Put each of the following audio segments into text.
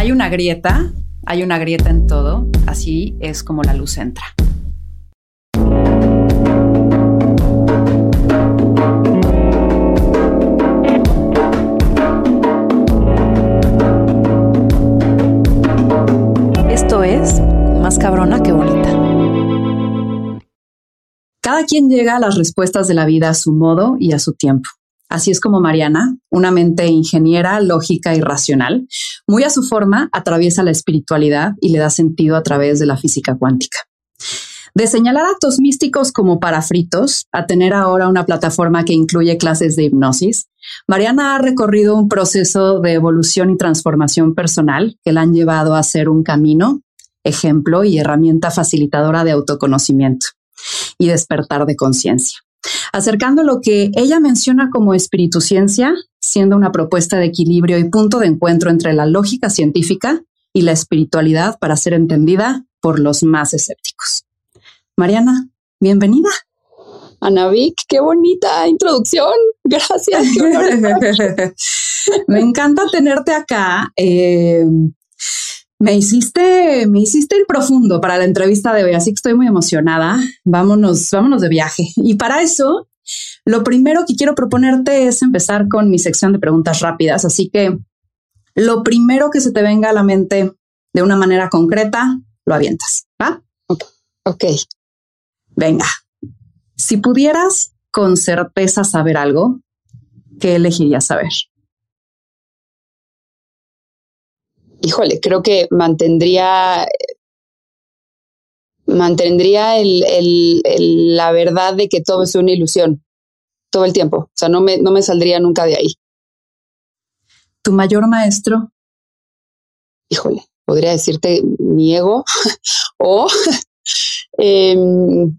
Hay una grieta, hay una grieta en todo, así es como la luz entra. Esto es más cabrona que bonita. Cada quien llega a las respuestas de la vida a su modo y a su tiempo. Así es como Mariana, una mente ingeniera, lógica y racional, muy a su forma, atraviesa la espiritualidad y le da sentido a través de la física cuántica. De señalar actos místicos como parafritos a tener ahora una plataforma que incluye clases de hipnosis, Mariana ha recorrido un proceso de evolución y transformación personal que la han llevado a ser un camino, ejemplo y herramienta facilitadora de autoconocimiento y despertar de conciencia acercando lo que ella menciona como espíritu ciencia, siendo una propuesta de equilibrio y punto de encuentro entre la lógica científica y la espiritualidad para ser entendida por los más escépticos. Mariana, bienvenida. Anavik, qué bonita introducción. Gracias. Me encanta tenerte acá. Eh, me hiciste, me hiciste ir profundo para la entrevista de hoy, así que estoy muy emocionada. Vámonos, vámonos de viaje. Y para eso, lo primero que quiero proponerte es empezar con mi sección de preguntas rápidas. Así que lo primero que se te venga a la mente de una manera concreta, lo avientas. ¿Va? Ok. Ok. Venga. Si pudieras con certeza saber algo, ¿qué elegirías saber? Híjole, creo que mantendría mantendría el, la verdad de que todo es una ilusión todo el tiempo. O sea, no me, no me saldría nunca de ahí. ¿Tu mayor maestro? Híjole, podría decirte mi ego o em,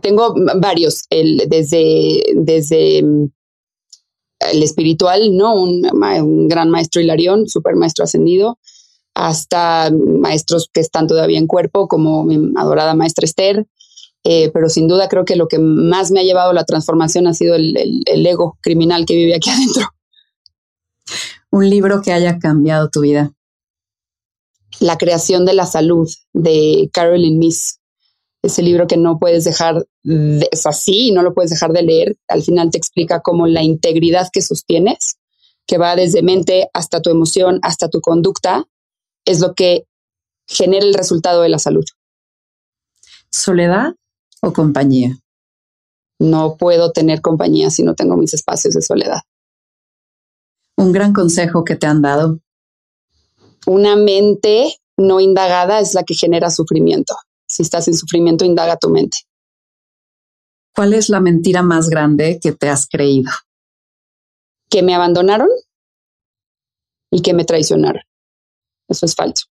tengo varios, el, desde, desde el espiritual, ¿no? Un, gran maestro Hilarión, super maestro ascendido, hasta maestros que están todavía en cuerpo, como mi adorada maestra Esther. Eh, pero sin duda creo que lo que más me ha llevado a la transformación ha sido el, el ego criminal que vive aquí adentro. Un libro que haya cambiado tu vida. La creación de la salud de Carolyn Miss ese libro que no puedes dejar, de, es así, no lo puedes dejar de leer. Al final te explica cómo la integridad que sostienes, que va desde mente hasta tu emoción, hasta tu conducta, es lo que genera el resultado de la salud. ¿Soledad o compañía? No puedo tener compañía si no tengo mis espacios de soledad. Un gran consejo que te han dado. Una mente no indagada es la que genera sufrimiento si estás en sufrimiento, indaga tu mente. ¿Cuál es la mentira más grande que te has creído? Que me abandonaron y que me traicionaron. Eso es falso.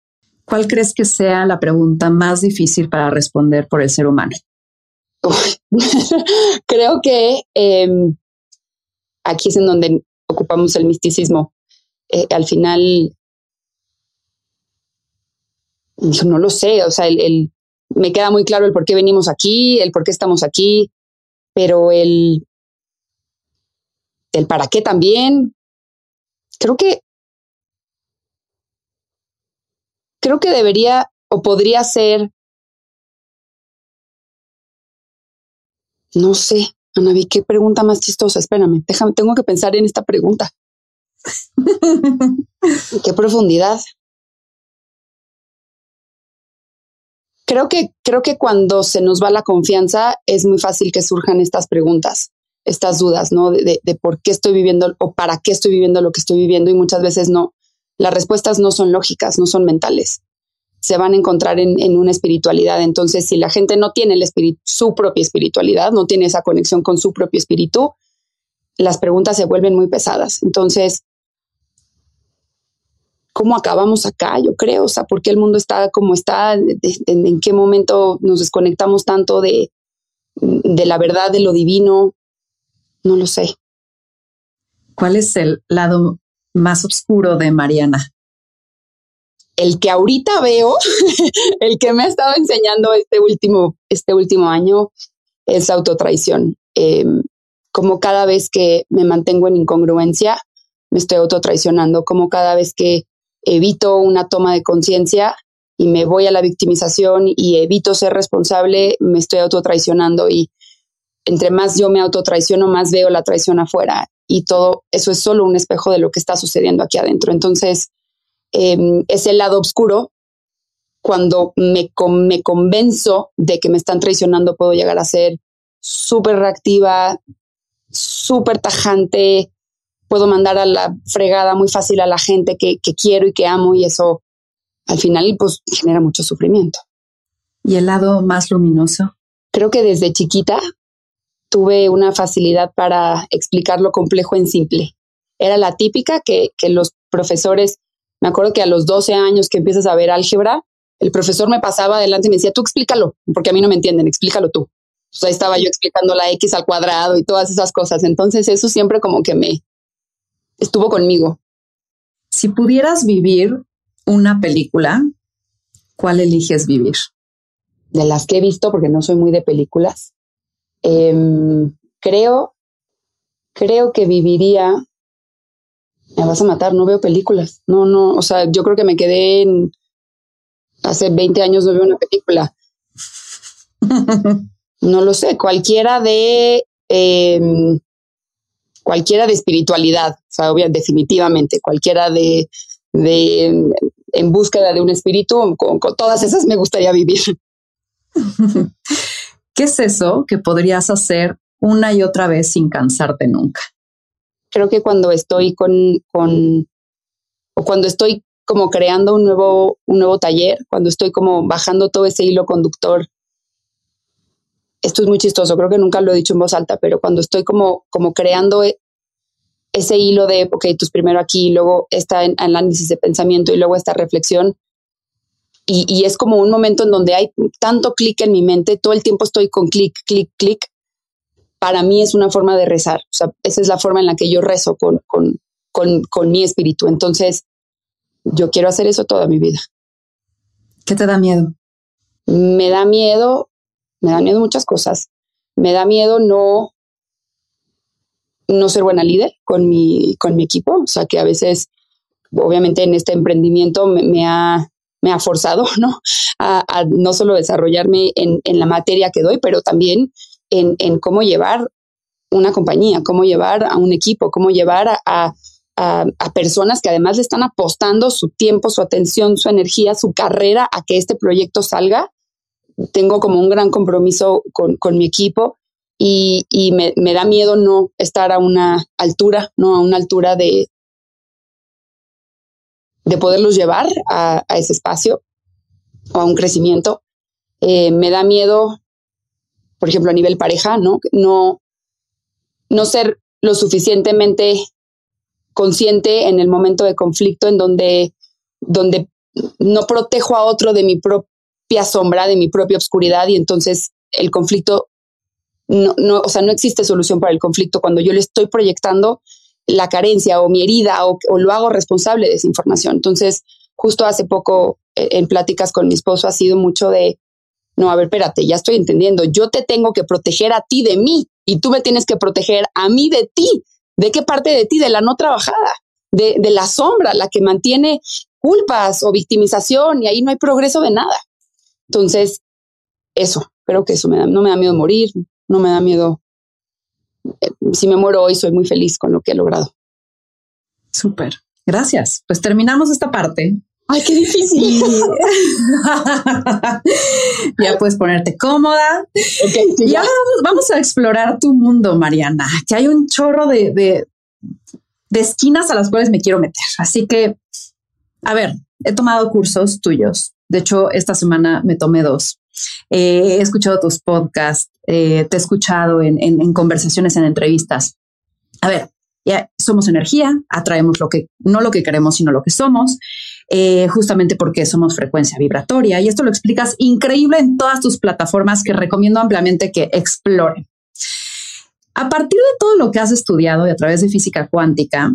¿Cuál crees que sea la pregunta más difícil para responder por el ser humano? Creo que em, aquí es en donde ocupamos el misticismo. Eh, al final, no lo sé, o sea, el, me queda muy claro el por qué venimos aquí, el por qué estamos aquí, pero el, el para qué también. Creo que creo que debería o podría ser no sé, Anavi, qué pregunta más chistosa. Espérame, déjame, tengo que pensar en esta pregunta. qué profundidad. Creo que, creo que cuando se nos va la confianza es muy fácil que surjan estas preguntas, estas dudas, ¿no? De, por qué estoy viviendo o para qué estoy viviendo lo que estoy viviendo y muchas veces no. Las respuestas no son lógicas, no son mentales. Se van a encontrar en, en una espiritualidad. Entonces, si la gente no tiene el su propia espiritualidad, no tiene esa conexión con su propio espíritu, las preguntas se vuelven muy pesadas. Entonces, cómo acabamos acá, yo creo, o sea, por qué el mundo está como está, en qué momento nos desconectamos tanto de, de la verdad, de lo divino, no lo sé. ¿Cuál es el lado más oscuro de Mariana? El que ahorita veo, el que me ha estado enseñando este último, este último año, es autotraición. Em, como cada vez que me mantengo en incongruencia, me estoy autotraicionando, como cada vez que evito una toma de conciencia y me voy a la victimización y evito ser responsable, me estoy autotraicionando y entre más yo me autotraiciono, más veo la traición afuera y todo eso es solo un espejo de lo que está sucediendo aquí adentro. Entonces, eh, ese lado oscuro, cuando me, me convenzo de que me están traicionando, puedo llegar a ser súper reactiva, súper tajante, puedo mandar a la fregada muy fácil a la gente que, que quiero y que amo y eso al final pues genera mucho sufrimiento. ¿Y el lado más luminoso? Creo que desde chiquita tuve una facilidad para explicar lo complejo en simple. Era la típica que, que los profesores, me acuerdo que a los 12 años que empiezas a ver álgebra, el profesor me pasaba adelante y me decía, tú explícalo, porque a mí no me entienden, explícalo tú. O sea, estaba yo explicando la X al cuadrado y todas esas cosas. Entonces eso siempre como que me estuvo conmigo. Si pudieras vivir una película, ¿cuál eliges vivir? De las que he visto, porque no soy muy de películas, em, creo, creo que viviría. Me vas a matar, no veo películas. No, no, o sea, yo creo que me quedé en. Hace 20 años no veo una película. no lo sé, cualquiera de. Em, cualquiera de espiritualidad, o sea, definitivamente, cualquiera de, de en búsqueda de un espíritu, con, todas esas me gustaría vivir. ¿Qué es eso que podrías hacer una y otra vez sin cansarte nunca? Creo que cuando estoy con, con o cuando estoy como creando un nuevo, un nuevo taller, cuando estoy como bajando todo ese hilo conductor, esto es muy chistoso, creo que nunca lo he dicho en voz alta, pero cuando estoy como, como creando ese hilo de, ok, tú primero aquí, luego está en análisis de pensamiento y luego esta reflexión. Y, es como un momento en donde hay tanto clic en mi mente, todo el tiempo estoy con clic, clic, clic. Para mí es una forma de rezar. O sea, esa es la forma en la que yo rezo con, con, con, con mi espíritu. Entonces, yo quiero hacer eso toda mi vida. ¿Qué te da miedo? Me da miedo, me da miedo muchas cosas. Me da miedo no no ser buena líder con mi, con mi equipo, o sea que a veces, obviamente en este emprendimiento me, ha, me ha forzado, ¿no? A, no solo desarrollarme en, en, la materia que doy, pero también en, en, cómo llevar una compañía, cómo llevar a un equipo, cómo llevar a, a, a, personas que además le están apostando su tiempo, su atención, su energía, su carrera a que este proyecto salga. Tengo como un gran compromiso con, con mi equipo y, y me, me, da miedo no estar a una altura, no a una altura de, de poderlos llevar a, a ese espacio o a un crecimiento. Eh, me da miedo, por ejemplo, a nivel pareja, ¿no? No, no ser lo suficientemente consciente en el momento de conflicto en donde, donde no protejo a otro de mi propia sombra, de mi propia oscuridad y entonces el conflicto no, no, o sea, no existe solución para el conflicto cuando yo le estoy proyectando la carencia o mi herida o, lo hago responsable de esa información. Entonces, justo hace poco eh, en pláticas con mi esposo ha sido mucho de, no, a ver, espérate, ya estoy entendiendo, yo te tengo que proteger a ti de mí y tú me tienes que proteger a mí de ti. ¿De qué parte de ti? De la no trabajada, de la sombra, la que mantiene culpas o victimización y ahí no hay progreso de nada. Entonces, eso, creo que eso me da, no me da miedo morir, no me da miedo. Eh, si me muero hoy, soy muy feliz con lo que he logrado. Súper. Gracias. Pues terminamos esta parte. Ay, qué difícil. ya puedes ponerte cómoda. y ahora vamos, a explorar tu mundo, Mariana, que hay un chorro de, de, de esquinas a las cuales me quiero meter. Así que, a ver, he tomado cursos tuyos. De hecho, esta semana me tomé dos. Eh, he escuchado tus podcasts, eh, te he escuchado en, conversaciones, en entrevistas. A ver, ya somos energía, atraemos lo que, no lo que queremos, sino lo que somos, eh, justamente porque somos frecuencia vibratoria. Y esto lo explicas increíble en todas tus plataformas que recomiendo ampliamente que exploren. A partir de todo lo que has estudiado y a través de física cuántica,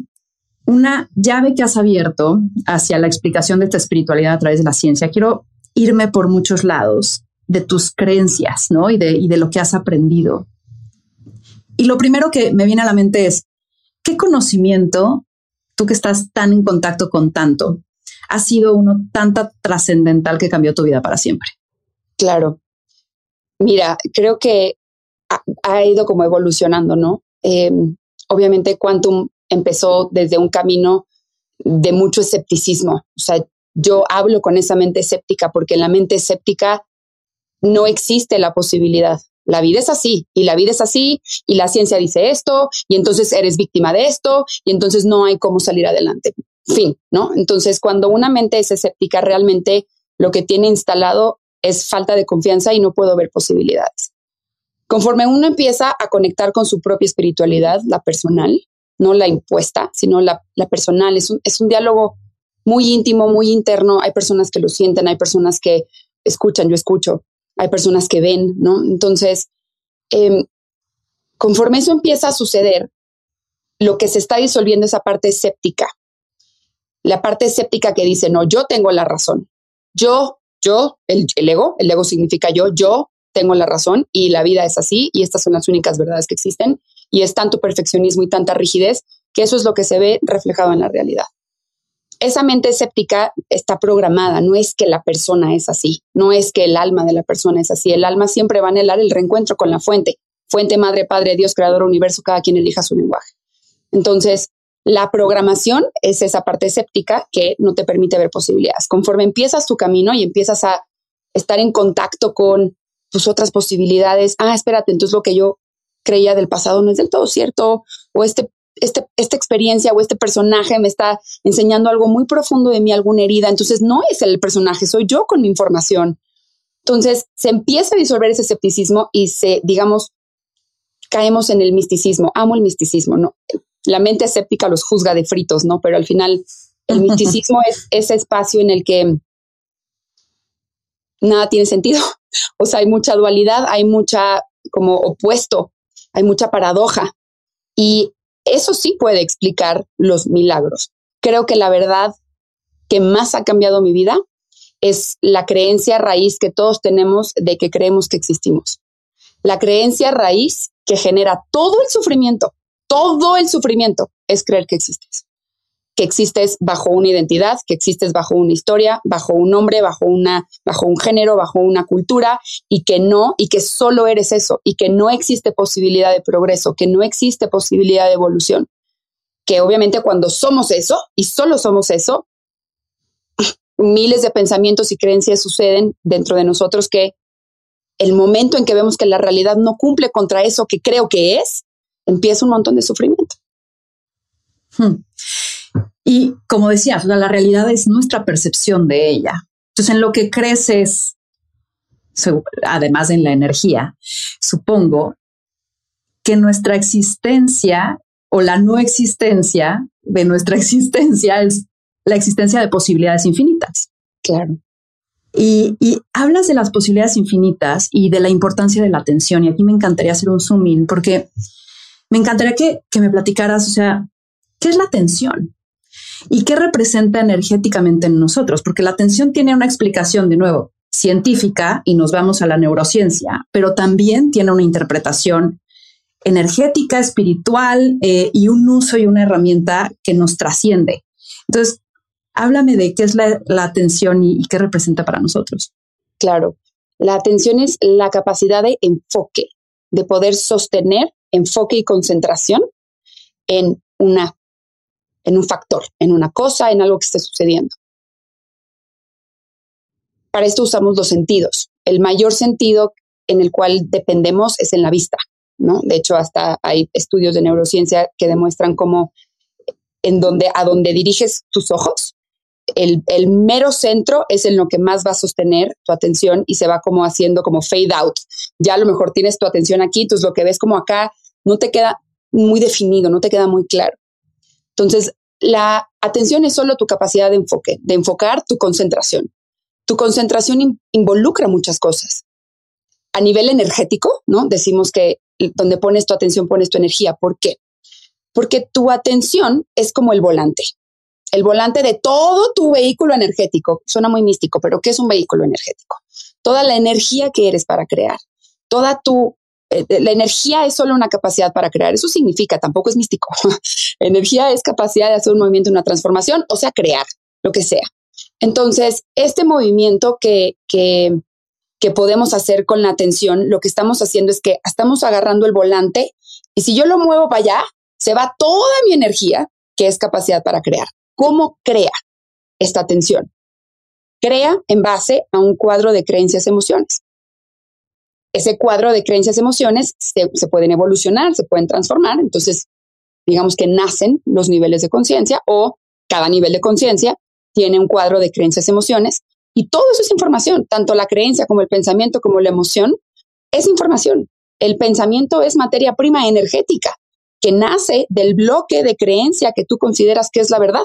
una llave que has abierto hacia la explicación de esta espiritualidad a través de la ciencia, quiero irme por muchos lados de tus creencias, ¿no? Y de, y de lo que has aprendido. Y lo primero que me viene a la mente es, ¿qué conocimiento, tú que estás tan en contacto con tanto, ha sido uno tanta trascendental que cambió tu vida para siempre? Claro. Mira, creo que ha, ido como evolucionando, ¿no? Em, obviamente Quantum empezó desde un camino de mucho escepticismo. O sea, yo hablo con esa mente escéptica porque en la mente escéptica no existe la posibilidad. La vida es así y la vida es así y la ciencia dice esto y entonces eres víctima de esto y entonces no hay cómo salir adelante. Fin, ¿no? Entonces, cuando una mente es escéptica, realmente lo que tiene instalado es falta de confianza y no puedo ver posibilidades. Conforme uno empieza a conectar con su propia espiritualidad, la personal, no la impuesta, sino la, personal, es un, es un diálogo muy íntimo, muy interno. Hay personas que lo sienten, hay personas que escuchan, yo escucho, hay personas que ven, ¿no? Entonces, em, conforme eso empieza a suceder, lo que se está disolviendo es esa parte escéptica. La parte escéptica que dice, no, yo tengo la razón. Yo, yo, el, el ego, el ego significa yo, yo tengo la razón y la vida es así y estas son las únicas verdades que existen y es tanto perfeccionismo y tanta rigidez que eso es lo que se ve reflejado en la realidad esa mente escéptica está programada, no es que la persona es así, no es que el alma de la persona es así, el alma siempre va a anhelar el reencuentro con la fuente, fuente, madre, padre, Dios, creador, universo, cada quien elija su lenguaje. Entonces, la programación es esa parte escéptica que no te permite ver posibilidades. Conforme empiezas tu camino y empiezas a estar en contacto con tus otras posibilidades, ah, espérate, entonces lo que yo creía del pasado no es del todo cierto, o este este, esta experiencia o este personaje me está enseñando algo muy profundo de mí, alguna herida. Entonces no es el personaje, soy yo con mi información. Entonces se empieza a disolver ese escepticismo y se, digamos, caemos en el misticismo. Amo el misticismo, ¿no? La mente escéptica los juzga de fritos, ¿no? Pero al final el misticismo es ese espacio en el que nada tiene sentido. O sea, hay mucha dualidad, hay mucha como opuesto, hay mucha paradoja. Y eso sí puede explicar los milagros. Creo que la verdad que más ha cambiado mi vida es la creencia raíz que todos tenemos de que creemos que existimos. La creencia raíz que genera todo el sufrimiento, todo el sufrimiento es creer que existes que existes bajo una identidad, que existes bajo una historia, bajo un nombre, bajo una, bajo un género, bajo una cultura, y que no, y que solo eres eso, y que no existe posibilidad de progreso, que no existe posibilidad de evolución. Que obviamente cuando somos eso, y solo somos eso, miles de pensamientos y creencias suceden dentro de nosotros que el momento en que vemos que la realidad no cumple contra eso que creo que es, empieza un montón de sufrimiento. Hmm. Y como decías, la realidad es nuestra percepción de ella. Entonces, en lo que creces, además en la energía, supongo que nuestra existencia o la no existencia de nuestra existencia es la existencia de posibilidades infinitas. Claro. Y, hablas de las posibilidades infinitas y de la importancia de la atención. Y aquí me encantaría hacer un zoom in porque me encantaría que, que me platicaras, o sea, ¿qué es la atención? ¿Y qué representa energéticamente en nosotros? Porque la atención tiene una explicación, de nuevo, científica y nos vamos a la neurociencia, pero también tiene una interpretación energética, espiritual eh, y un uso y una herramienta que nos trasciende. Entonces, háblame de qué es la, atención y, y qué representa para nosotros. Claro, la atención es la capacidad de enfoque, de poder sostener enfoque y concentración en una en un factor, en una cosa, en algo que esté sucediendo. Para esto usamos los sentidos. El mayor sentido en el cual dependemos es en la vista, ¿no? De hecho, hasta hay estudios de neurociencia que demuestran cómo en donde, a donde diriges tus ojos, el, el, mero centro es en lo que más va a sostener tu atención y se va como haciendo como fade out. Ya a lo mejor tienes tu atención aquí, entonces lo que ves como acá no te queda muy definido, no te queda muy claro. Entonces, la atención es solo tu capacidad de enfoque, de enfocar tu concentración. Tu concentración involucra muchas cosas. A nivel energético, ¿no? Decimos que donde pones tu atención pones tu energía. ¿Por qué? Porque tu atención es como el volante. El volante de todo tu vehículo energético. Suena muy místico, pero ¿qué es un vehículo energético? Toda la energía que eres para crear, toda tu la energía es solo una capacidad para crear. Eso significa, tampoco es místico. energía es capacidad de hacer un movimiento, una transformación, o sea, crear. lo que sea. Entonces, este movimiento que, que, que podemos hacer con la atención, lo que estamos haciendo es que estamos agarrando el volante y si yo lo muevo para allá, se va toda mi energía, que es capacidad para crear. ¿Cómo crea esta atención? Crea en base a un cuadro de creencias emociones. Ese cuadro de creencias emociones se, pueden evolucionar, se pueden transformar. Entonces, digamos que nacen los niveles de conciencia o cada nivel de conciencia tiene un cuadro de creencias emociones y todo eso es información, tanto la creencia como el pensamiento como la emoción es información. El pensamiento es materia prima energética que nace del bloque de creencia que tú consideras que es la verdad,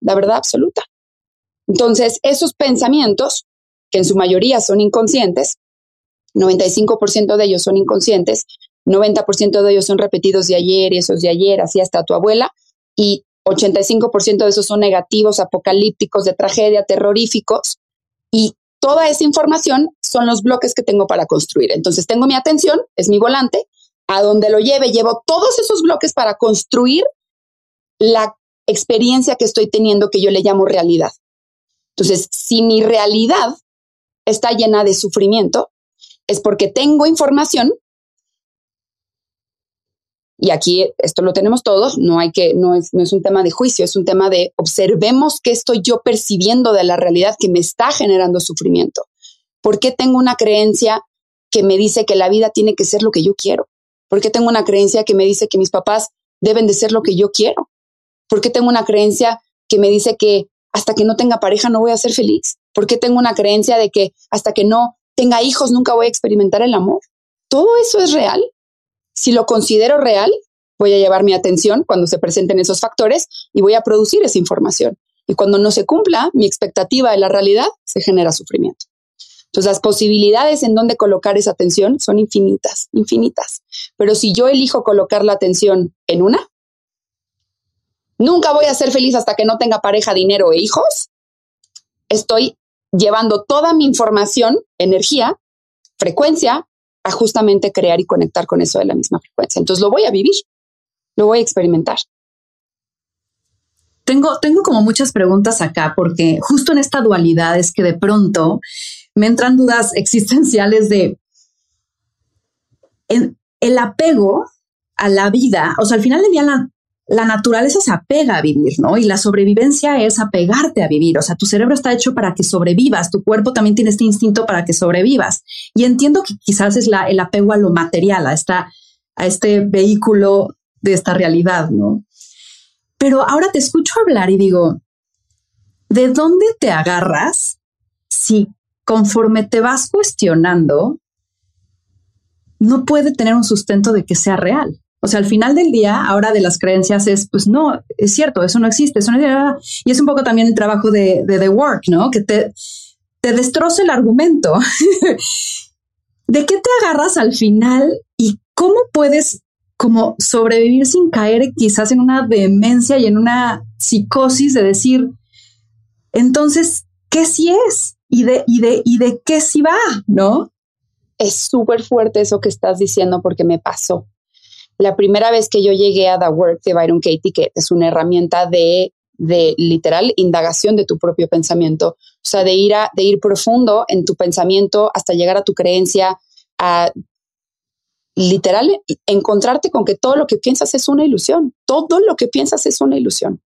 la verdad absoluta. Entonces, esos pensamientos, que en su mayoría son inconscientes, 95% de ellos son inconscientes, 90% de ellos son repetidos de ayer y esos de ayer, así hasta tu abuela, y 85% de esos son negativos, apocalípticos, de tragedia, terroríficos, y toda esa información son los bloques que tengo para construir. Entonces tengo mi atención, es mi volante, a donde lo lleve, llevo todos esos bloques para construir la experiencia que estoy teniendo que yo le llamo realidad. Entonces, si mi realidad está llena de sufrimiento, es porque tengo información y aquí esto lo tenemos todos, no hay que, no es, no es un tema de juicio, es un tema de observemos qué estoy yo percibiendo de la realidad que me está generando sufrimiento. ¿Por qué tengo una creencia que me dice que la vida tiene que ser lo que yo quiero? ¿Por qué tengo una creencia que me dice que mis papás deben de ser lo que yo quiero? ¿Por qué tengo una creencia que me dice que hasta que no tenga pareja no voy a ser feliz? ¿Por qué tengo una creencia de que hasta que no tenga hijos nunca voy a experimentar el amor? ¿Todo eso es real? Si lo considero real, voy a llevar mi atención cuando se presenten esos factores y voy a producir esa información. Y cuando no se cumpla mi expectativa de la realidad, se genera sufrimiento. Entonces, las posibilidades en donde colocar esa atención son infinitas, infinitas. Pero si yo elijo colocar la atención en una, nunca voy a ser feliz hasta que no tenga pareja, dinero e hijos. Estoy llevando toda mi información, energía, frecuencia, a justamente crear y conectar con eso de la misma frecuencia. Entonces lo voy a vivir, lo voy a experimentar. Tengo, tengo como muchas preguntas acá, porque justo en esta dualidad es que de pronto me entran dudas existenciales de el, apego a la vida. O sea, al final del día la, la naturaleza se apega a vivir, ¿no? Y la sobrevivencia es apegarte a vivir. O sea, tu cerebro está hecho para que sobrevivas, tu cuerpo también tiene este instinto para que sobrevivas. Y entiendo que quizás es la, el apego a lo material, a, esta, a este vehículo de esta realidad, ¿no? Pero ahora te escucho hablar y digo, ¿de dónde te agarras si conforme te vas cuestionando, no puede tener un sustento de que sea real? O sea, al final del día, ahora de las creencias es, pues no, es cierto, eso no existe, eso no Y es un poco también el trabajo de, The Work, ¿no? Que te, te destroza el argumento. ¿De qué te agarras al final y cómo puedes como sobrevivir sin caer quizás en una demencia y en una psicosis de decir, entonces, ¿qué sí es? ¿Y de, y de, y de qué sí va? ¿No? Es súper fuerte eso que estás diciendo porque me pasó la primera vez que yo llegué a The Work de Byron Katie, que es una herramienta de, de literal indagación de tu propio pensamiento, o sea, de ir, a, de ir profundo en tu pensamiento hasta llegar a tu creencia, a literal encontrarte con que todo lo que piensas es una ilusión, todo lo que piensas es una ilusión.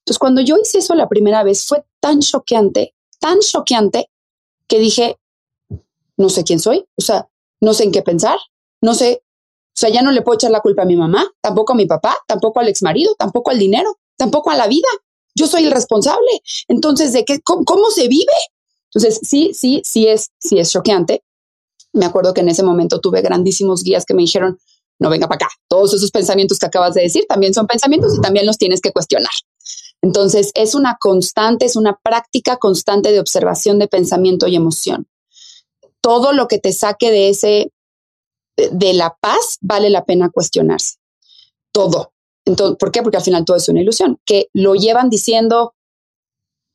Entonces, cuando yo hice eso la primera vez, fue tan choqueante, tan choqueante, que dije, no sé quién soy, o sea, no sé en qué pensar, no sé sea, ya no le puedo echar la culpa a mi mamá, tampoco a mi papá, tampoco al ex marido, tampoco al dinero, tampoco a la vida. Yo soy el responsable. Entonces, ¿de qué, cómo, se vive? Entonces, sí, sí, sí es, sí es choqueante. Me acuerdo que en ese momento tuve grandísimos guías que me dijeron, no venga para acá, todos esos pensamientos que acabas de decir también son pensamientos y también los tienes que cuestionar. Entonces, es una constante, es una práctica constante de observación de pensamiento y emoción. Todo lo que te saque de ese de la paz vale la pena cuestionarse. Todo. Entonces, ¿Por qué? Porque al final todo es una ilusión, que lo llevan diciendo,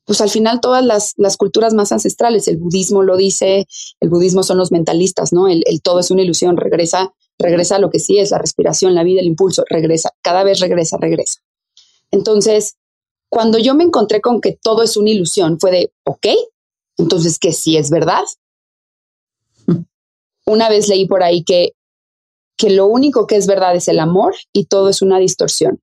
pues al final todas las, culturas más ancestrales, el budismo lo dice, el budismo son los mentalistas, ¿no? El, todo es una ilusión, regresa, regresa a lo que sí es, la respiración, la vida, el impulso, regresa, cada vez regresa, regresa. Entonces, Cuando yo me encontré con que todo es una ilusión, fue de, ok, entonces que sí es verdad. Una vez leí por ahí que, que lo único que es verdad es el amor y todo es una distorsión.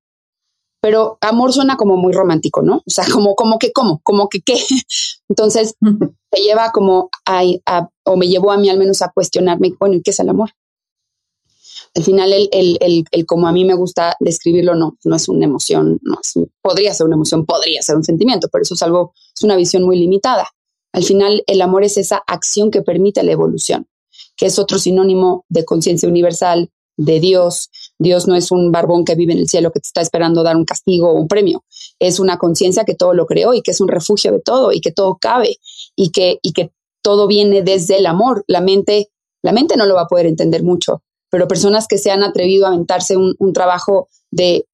Pero amor suena como muy romántico, ¿no? O sea, como, como que, ¿cómo? Como que, ¿qué? Entonces, me lleva como a, o me llevó a mí al menos a cuestionarme, bueno, ¿y qué es el amor? Al final, el, el, el, como a mí me gusta describirlo, no, no es una emoción, no podría ser una emoción, podría ser un sentimiento, pero eso es algo, es una visión muy limitada. Al final, el amor es esa acción que permite la evolución, que es otro sinónimo de conciencia universal, de Dios. Dios no es un barbón que vive en el cielo que te está esperando dar un castigo o un premio. Es una conciencia que todo lo creó y que es un refugio de todo y que todo cabe y que, y que todo viene desde el amor. La mente, la mente no lo va a poder entender mucho, pero personas que se han atrevido a aventarse un, un trabajo de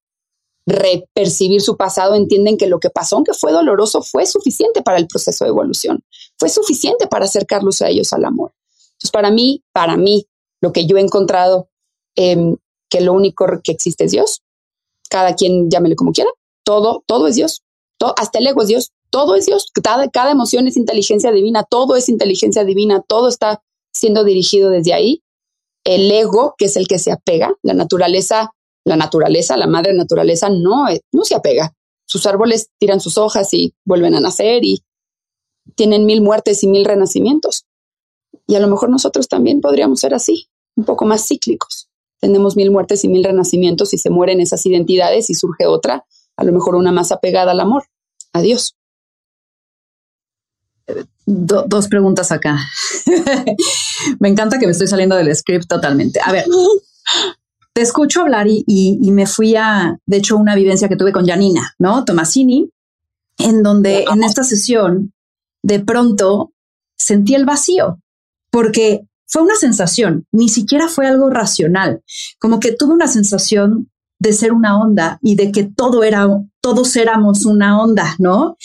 repercibir su pasado entienden que lo que pasó, aunque fue doloroso, fue suficiente para el proceso de evolución, fue suficiente para acercarlos a ellos al amor. Entonces, para mí, para mí, lo que yo he encontrado Em, que lo único que existe es Dios. Cada quien llámele como quiera. Todo, todo es Dios. Hasta el ego es Dios. Todo es Dios. Cada, cada emoción es inteligencia divina. Todo es inteligencia divina. Todo está siendo dirigido desde ahí. El ego, que es el que se apega, la naturaleza, la naturaleza, la madre naturaleza, no, eh, no se apega. Sus árboles tiran sus hojas y vuelven a nacer y tienen mil muertes y mil renacimientos. Y a lo mejor nosotros también podríamos ser así, un poco más cíclicos tenemos mil muertes y mil renacimientos y se mueren esas identidades y surge otra, a lo mejor una más apegada al amor, a Dios. dos preguntas acá. me encanta que me estoy saliendo del script totalmente. A ver, te escucho hablar y, me fui a, de hecho, una vivencia que tuve con Janina, ¿no? Tomasini, en donde en esta sesión, de pronto, sentí el vacío, porque fue una sensación, ni siquiera fue algo racional, como que tuve una sensación de ser una onda y de que todo era, todos éramos una onda, ¿no?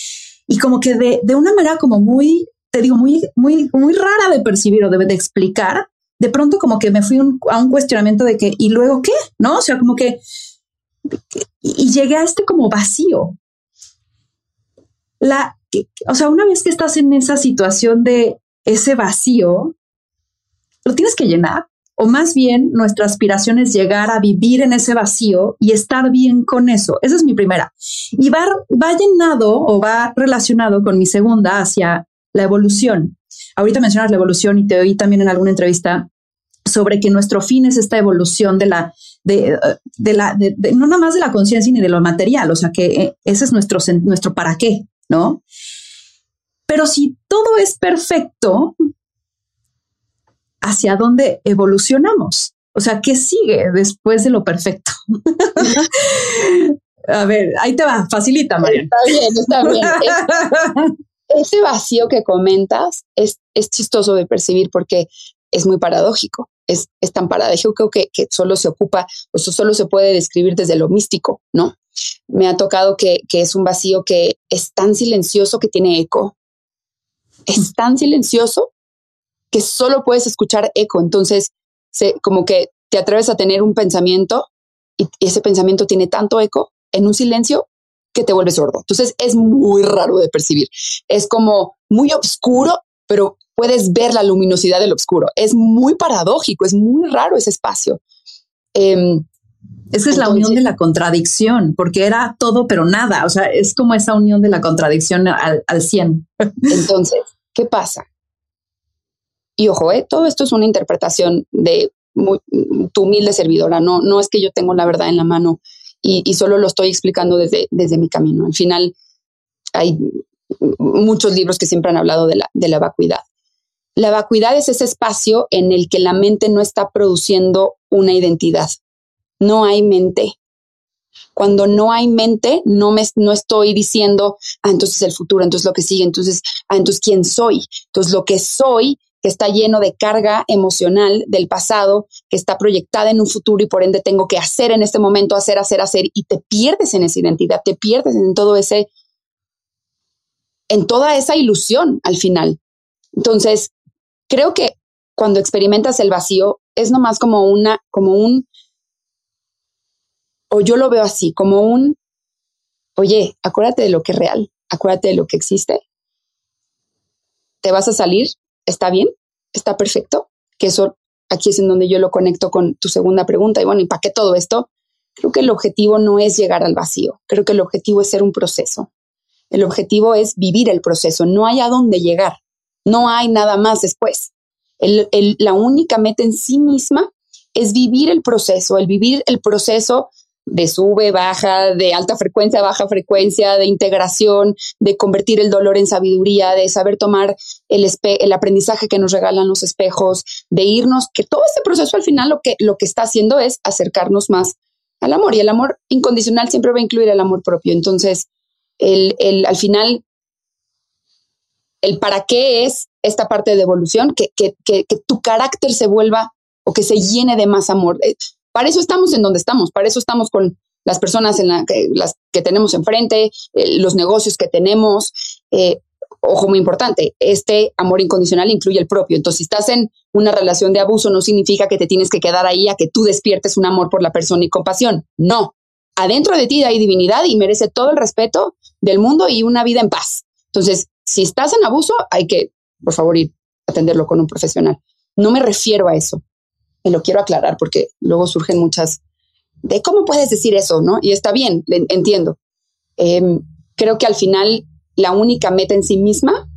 Y como que de, de una manera como muy, te digo, muy, muy, muy rara de percibir o de, explicar, de pronto como que me fui a un cuestionamiento de que, ¿y luego qué? ¿No? O sea, como que, y llegué a este como vacío. La, o sea, una vez que estás en esa situación de ese vacío, lo tienes que llenar. O más bien, nuestra aspiración es llegar a vivir en ese vacío y estar bien con eso. Esa es mi primera. Y va, llenado o va relacionado con mi segunda hacia la evolución. Ahorita mencionas la evolución y te oí también en alguna entrevista sobre que nuestro fin es esta evolución de la, de, la, no nada más de la conciencia ni de lo material, o sea que eh, ese es nuestro, nuestro para qué, ¿no? Pero si todo es perfecto, hacia dónde evolucionamos. O sea, ¿qué sigue después de lo perfecto? A ver, ahí te va, facilita, María. Está bien, está bien. ese vacío que comentas es, es chistoso de percibir porque es muy paradójico. Es, es tan paradójico que, que solo se ocupa, o solo se puede describir desde lo místico, ¿no? Me ha tocado que, que es un vacío que es tan silencioso que tiene eco. Es tan silencioso que solo puedes escuchar eco. Entonces, se, como que te atreves a tener un pensamiento y, ese pensamiento tiene tanto eco en un silencio que te vuelve sordo. Entonces, es muy raro de percibir. Es como muy oscuro, pero puedes ver la luminosidad del oscuro. Es muy paradójico, es muy raro ese espacio. Esa es la unión de la contradicción, porque era todo pero nada. O sea, es como esa unión de la contradicción al, al 100. Entonces, ¿qué pasa? Y ojo, ¿eh? todo esto es una interpretación de tu humilde servidora, no, no es que yo tengo la verdad en la mano y, solo lo estoy explicando desde, desde mi camino. Al final hay muchos libros que siempre han hablado de la, de la vacuidad. La vacuidad es ese espacio en el que la mente no está produciendo una identidad. No hay mente. Cuando no hay mente, no me no estoy diciendo, ah, entonces el futuro, entonces lo que sigue, entonces, ah, entonces quién soy. Entonces lo que soy que está lleno de carga emocional del pasado, que está proyectada en un futuro y por ende tengo que hacer en este momento, hacer, hacer, hacer, y te pierdes en esa identidad, te pierdes en todo ese, en toda esa ilusión al final. Entonces, creo que cuando experimentas el vacío es nomás como una, como un, o yo lo veo así, como un oye, acuérdate de lo que es real, acuérdate de lo que existe. Te vas a salir, está bien, está perfecto, que eso aquí es en donde yo lo conecto con tu segunda pregunta. Y bueno, ¿y para qué todo esto? Creo que el objetivo no es llegar al vacío, creo que el objetivo es ser un proceso. El objetivo es vivir el proceso, no hay a dónde llegar, no hay nada más después. la única meta en sí misma es vivir el proceso, el vivir el proceso de sube, baja, de alta frecuencia, baja frecuencia, de integración, de convertir el dolor en sabiduría, de saber tomar el, el aprendizaje que nos regalan los espejos, de irnos, que todo este proceso al final lo que, lo que está haciendo es acercarnos más al amor y el amor incondicional siempre va a incluir el amor propio. Entonces, el, el, al final, el para qué es esta parte de evolución, que, que, que, que tu carácter se vuelva o que se llene de más amor. Para eso estamos en donde estamos, para eso estamos con las personas en que, las que tenemos enfrente, eh, los negocios que tenemos. Eh, ojo muy importante, este amor incondicional incluye el propio. Entonces, si estás en una relación de abuso, no significa que te tienes que quedar ahí a que tú despiertes un amor por la persona y compasión. No. Adentro de ti hay divinidad y merece todo el respeto del mundo y una vida en paz. Entonces, si estás en abuso, hay que, por favor, ir a atenderlo con un profesional. No me refiero a eso y lo quiero aclarar porque luego surgen muchas de cómo puedes decir eso, ¿no? Y está bien, entiendo. Em, creo que al final la única meta en sí misma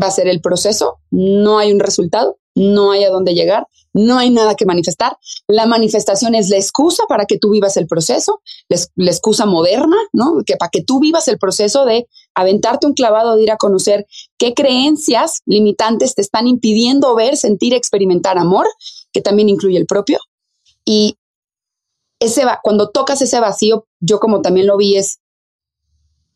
va a ser el proceso, no hay un resultado, no hay a dónde llegar, no hay nada que manifestar. La manifestación es la excusa para que tú vivas el proceso, la, excusa moderna, ¿no? Que para que tú vivas el proceso de aventarte un clavado, de ir a conocer qué creencias limitantes te están impidiendo ver, sentir, experimentar amor que también incluye el propio. Y ese cuando tocas ese vacío, yo como también lo vi es,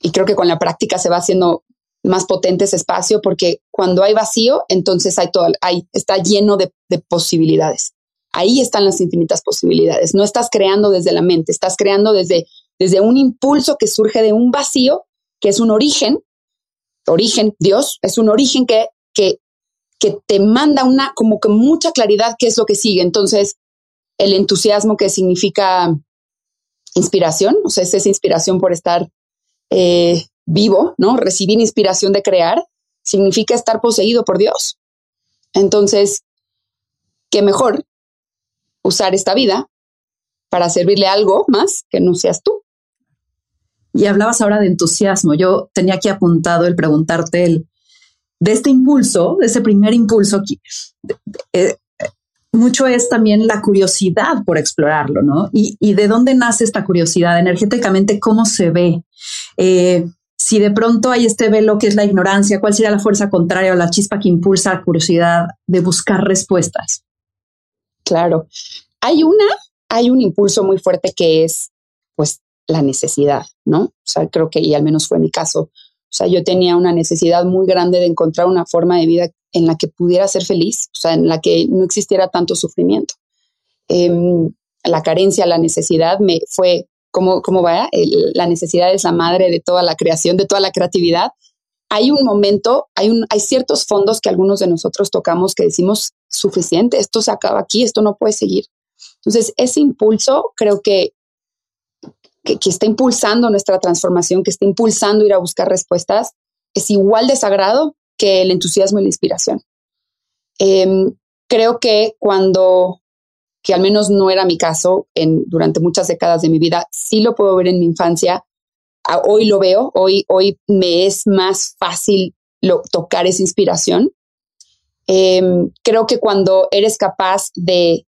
y creo que con la práctica se va haciendo más potente ese espacio, porque cuando hay vacío, entonces hay todo, hay, está lleno de, de posibilidades. Ahí están las infinitas posibilidades. No estás creando desde la mente, estás creando desde, desde un impulso que surge de un vacío, que es un origen, origen, Dios, es un origen que, que que te manda una, como que mucha claridad qué es lo que sigue. Entonces, el entusiasmo que significa inspiración, o sea, es esa inspiración por estar eh, vivo, ¿no? Recibir inspiración de crear, significa estar poseído por Dios. Entonces, qué mejor usar esta vida para servirle algo más que no seas tú. Y hablabas ahora de entusiasmo. Yo tenía aquí apuntado el preguntarte el de este impulso, de ese primer impulso, eh, mucho es también la curiosidad por explorarlo, ¿no? Y, de dónde nace esta curiosidad energéticamente, cómo se ve. Eh, si de pronto hay este velo que es la ignorancia, ¿cuál sería la fuerza contraria o la chispa que impulsa la curiosidad de buscar respuestas? Claro. Hay una, hay un impulso muy fuerte que es, pues, la necesidad, ¿no? O sea, creo que, y al menos fue mi caso, o sea, yo tenía una necesidad muy grande de encontrar una forma de vida en la que pudiera ser feliz, o sea, en la que no existiera tanto sufrimiento. Em, la carencia, la necesidad me fue, ¿cómo, cómo va? la necesidad es la madre de toda la creación, de toda la creatividad. Hay un momento, hay, un, hay ciertos fondos que algunos de nosotros tocamos que decimos, suficiente, esto se acaba aquí, esto no puede seguir. Entonces, ese impulso creo que que, está impulsando nuestra transformación, que está impulsando ir a buscar respuestas, es igual de sagrado que el entusiasmo y la inspiración. Em, creo que cuando, que al menos no era mi caso en, durante muchas décadas de mi vida, sí lo puedo ver en mi infancia, hoy lo veo, hoy, hoy me es más fácil tocar esa inspiración. Em, creo que cuando eres capaz de,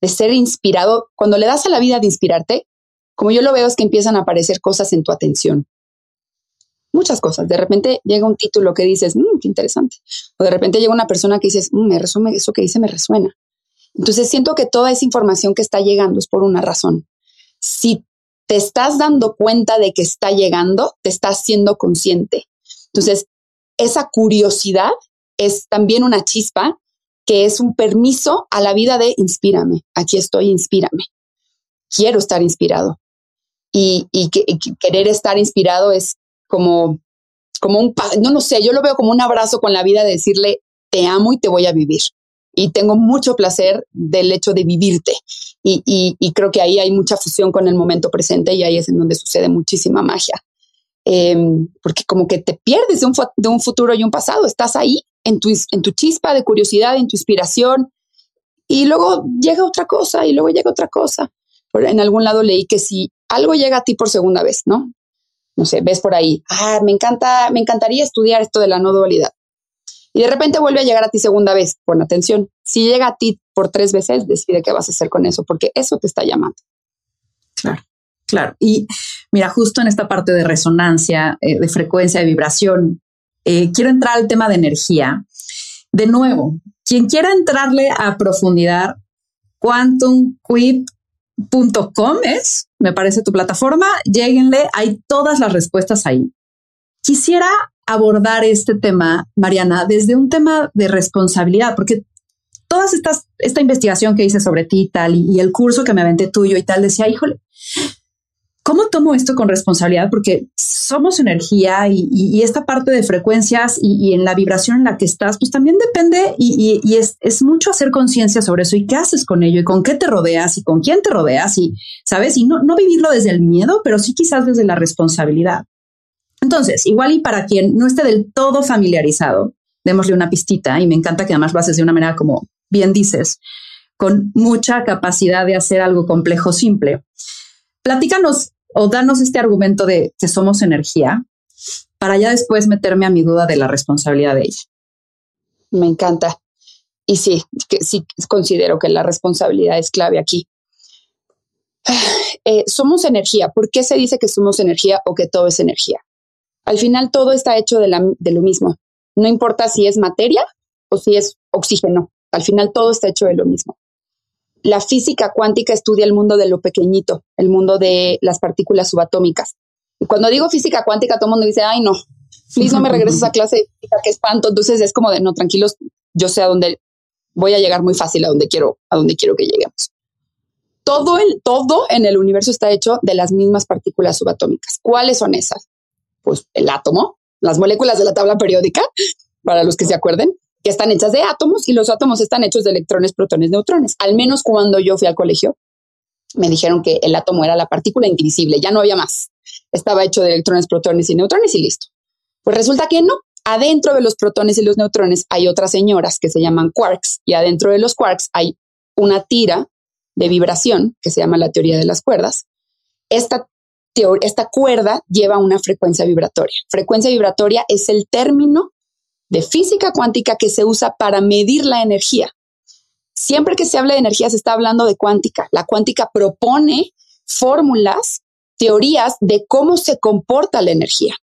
de ser inspirado, cuando le das a la vida de inspirarte, como yo lo veo es que empiezan a aparecer cosas en tu atención. Muchas cosas. De repente llega un título que dices, mmm, qué interesante. O de repente llega una persona que dices, mmm, me resume, eso que dice me resuena. Entonces siento que toda esa información que está llegando es por una razón. Si te estás dando cuenta de que está llegando, te estás siendo consciente. Entonces, esa curiosidad es también una chispa que es un permiso a la vida de inspírame. Aquí estoy, inspírame. Quiero estar inspirado y, que, querer estar inspirado es como, como un, no, no sé, yo lo veo como un abrazo con la vida de decirle, te amo y te voy a vivir. Y tengo mucho placer del hecho de vivirte. Y, y, creo que ahí hay mucha fusión con el momento presente y ahí es en donde sucede muchísima magia. em, porque como que te pierdes de un, de un, futuro y un pasado, estás ahí en tu, en tu chispa de curiosidad, en tu inspiración, y luego llega otra cosa y luego llega otra cosa. En algún lado leí que si algo llega a ti por segunda vez, ¿no? No sé, ves por ahí, ah, me encanta, me encantaría estudiar esto de la no dualidad. Y de repente vuelve a llegar a ti segunda vez, pon atención. Si llega a ti por tres veces, decide qué vas a hacer con eso, porque eso te está llamando. Claro, claro. Y mira, justo en esta parte de resonancia, eh, de frecuencia, de vibración, eh, quiero entrar al tema de energía. De nuevo, quien quiera entrarle a profundidad, quantumquip.com es, me parece tu plataforma, lleguenle, hay todas las respuestas ahí. Quisiera abordar este tema, Mariana, desde un tema de responsabilidad, porque todas estas, esta investigación que hice sobre ti y tal, y, y el curso que me aventé tuyo y tal, decía, híjole, ¿Cómo tomo esto con responsabilidad? Porque somos energía y, esta parte de frecuencias y, en la vibración en la que estás, pues también depende y, es, mucho hacer conciencia sobre eso y qué haces con ello y con qué te rodeas y con quién te rodeas y, ¿sabes? Y no, no vivirlo desde el miedo, pero sí quizás desde la responsabilidad. Entonces, igual y para quien no esté del todo familiarizado, démosle una pistita y me encanta que además lo haces de una manera como bien dices, con mucha capacidad de hacer algo complejo simple. Platícanos o danos este argumento de que somos energía para ya después meterme a mi duda de la responsabilidad de ella. Me encanta. Y sí, que, sí considero que la responsabilidad es clave aquí. Eh, somos energía. ¿Por qué se dice que somos energía o que todo es energía? Al final todo está hecho de, de lo mismo. No importa si es materia o si es oxígeno. Al final todo está hecho de lo mismo la física cuántica estudia el mundo de lo pequeñito, el mundo de las partículas subatómicas. Y cuando digo física cuántica, todo el mundo dice, ay, no, please no me regreses a clase de física, qué espanto. Entonces es como de, no, tranquilos, yo sé a dónde voy a llegar muy fácil, a donde quiero, a donde quiero que lleguemos. Todo, el, todo en el universo está hecho de las mismas partículas subatómicas. ¿Cuáles son esas? Pues el átomo, las moléculas de la tabla periódica, para los que se acuerden, que están hechas de átomos y los átomos están hechos de electrones, protones, neutrones. Al menos cuando yo fui al colegio, me dijeron que el átomo era la partícula indivisible, ya no había más. Estaba hecho de electrones, protones y neutrones y listo. Pues resulta que no. Adentro de los protones y los neutrones hay otras señoras que se llaman quarks y adentro de los quarks hay una tira de vibración que se llama la teoría de las cuerdas. Esta, esta cuerda lleva una frecuencia vibratoria. Frecuencia vibratoria es el término de física cuántica que se usa para medir la energía. Siempre que se habla de energía se está hablando de cuántica. La cuántica propone fórmulas, teorías de cómo se comporta la energía.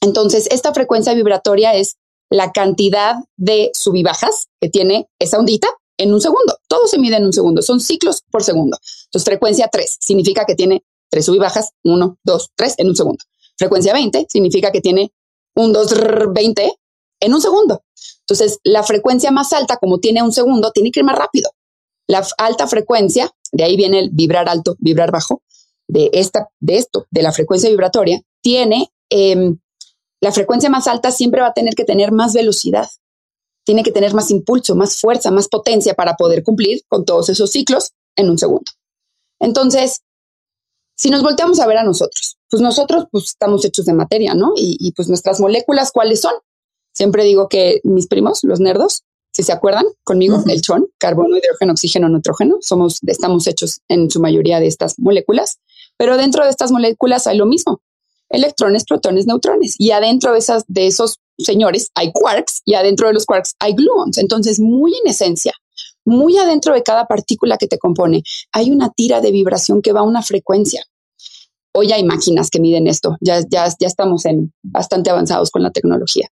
Entonces, esta frecuencia vibratoria es la cantidad de subibajas que tiene esa ondita en un segundo. Todo se mide en un segundo, son ciclos por segundo. Entonces, frecuencia 3 significa que tiene tres subibajas, 1, 2, 3 en un segundo. Frecuencia 20 significa que tiene un 2, 20 en un segundo. Entonces, la frecuencia más alta, como tiene un segundo, tiene que ir más rápido. La alta frecuencia, de ahí viene el vibrar alto, vibrar bajo, de, esta, de esto, de la frecuencia vibratoria, tiene em, la frecuencia más alta siempre va a tener que tener más velocidad, tiene que tener más impulso, más fuerza, más potencia para poder cumplir con todos esos ciclos en un segundo. Entonces, si nos volteamos a ver a nosotros, pues nosotros pues estamos hechos de materia, ¿no? Y, y pues nuestras moléculas, ¿cuáles son? Siempre digo que mis primos, los nerdos, si se acuerdan conmigo, el chon, carbono, hidrógeno, oxígeno, nitrógeno, somos, estamos hechos en su mayoría de estas moléculas, pero dentro de estas moléculas hay lo mismo, electrones, protones, neutrones, y adentro de, esas, de esos señores hay quarks y adentro de los quarks hay gluons. Entonces, muy en esencia, muy adentro de cada partícula que te compone, hay una tira de vibración que va a una frecuencia. Hoy hay máquinas que miden esto, ya, ya, ya estamos en bastante avanzados con la tecnología.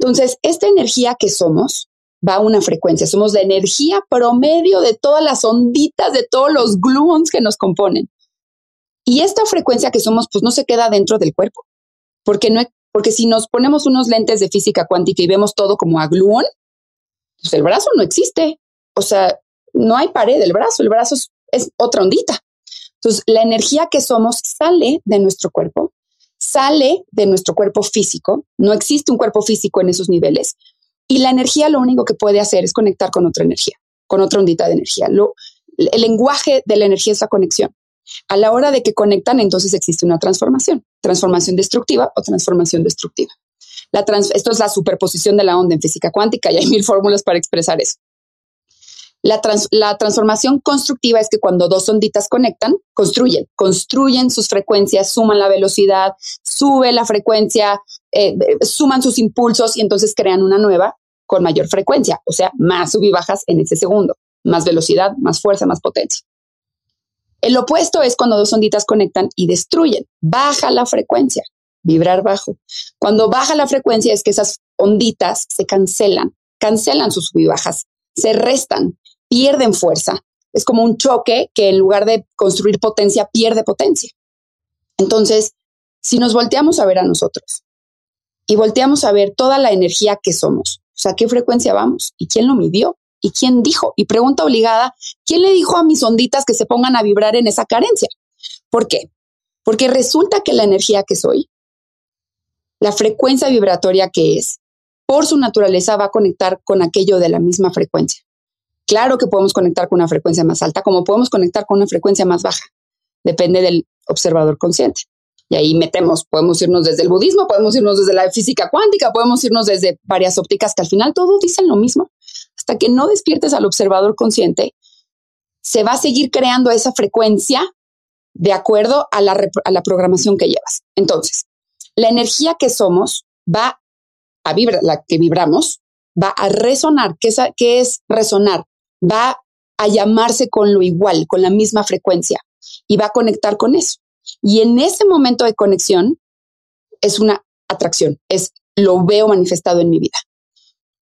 Entonces, esta energía que somos va a una frecuencia, somos la energía promedio de todas las onditas, de todos los gluons que nos componen. Y esta frecuencia que somos, pues no se queda dentro del cuerpo, porque, no, porque si nos ponemos unos lentes de física cuántica y vemos todo como a gluón, pues el brazo no existe. O sea, no hay pared del brazo, el brazo es otra ondita. Entonces, la energía que somos sale de nuestro cuerpo sale de nuestro cuerpo físico, no existe un cuerpo físico en esos niveles, y la energía lo único que puede hacer es conectar con otra energía, con otra ondita de energía. El lenguaje de la energía es la conexión. A la hora de que conectan, entonces existe una transformación, transformación destructiva o transformación destructiva. Esto es la superposición de la onda en física cuántica y hay mil fórmulas para expresar eso. La, la, transformación constructiva es que cuando dos onditas conectan, construyen, construyen sus frecuencias, suman la velocidad, sube la frecuencia, eh, suman sus impulsos y entonces crean una nueva con mayor frecuencia, o sea, más sub y bajas en ese segundo, más velocidad, más fuerza, más potencia. El opuesto es cuando dos onditas conectan y destruyen, baja la frecuencia, vibrar bajo. Cuando baja la frecuencia es que esas onditas se cancelan, cancelan sus sub y bajas, se restan, pierden fuerza. Es como un choque que en lugar de construir potencia, pierde potencia. Entonces, si nos volteamos a ver a nosotros y volteamos a ver toda la energía que somos, o sea, ¿qué frecuencia vamos? ¿Y quién lo midió? ¿Y quién dijo? Y pregunta obligada, ¿quién le dijo a mis onditas que se pongan a vibrar en esa carencia? ¿Por qué? Porque resulta que la energía que soy, la frecuencia vibratoria que es, por su naturaleza va a conectar con aquello de la misma frecuencia. Claro que podemos conectar con una frecuencia más alta, como podemos conectar con una frecuencia más baja. Depende del observador consciente. Y ahí metemos, podemos irnos desde el budismo, podemos irnos desde la física cuántica, podemos irnos desde varias ópticas que al final todos dicen lo mismo. Hasta que no despiertes al observador consciente, se va a seguir creando esa frecuencia de acuerdo a la, a la programación que llevas. Entonces, la energía que somos va a vibrar, la que vibramos, va a resonar. ¿Qué es, qué es resonar? Va a llamarse con lo igual, con la misma frecuencia y va a conectar con eso. Y en ese momento de conexión es una atracción, es lo veo manifestado en mi vida.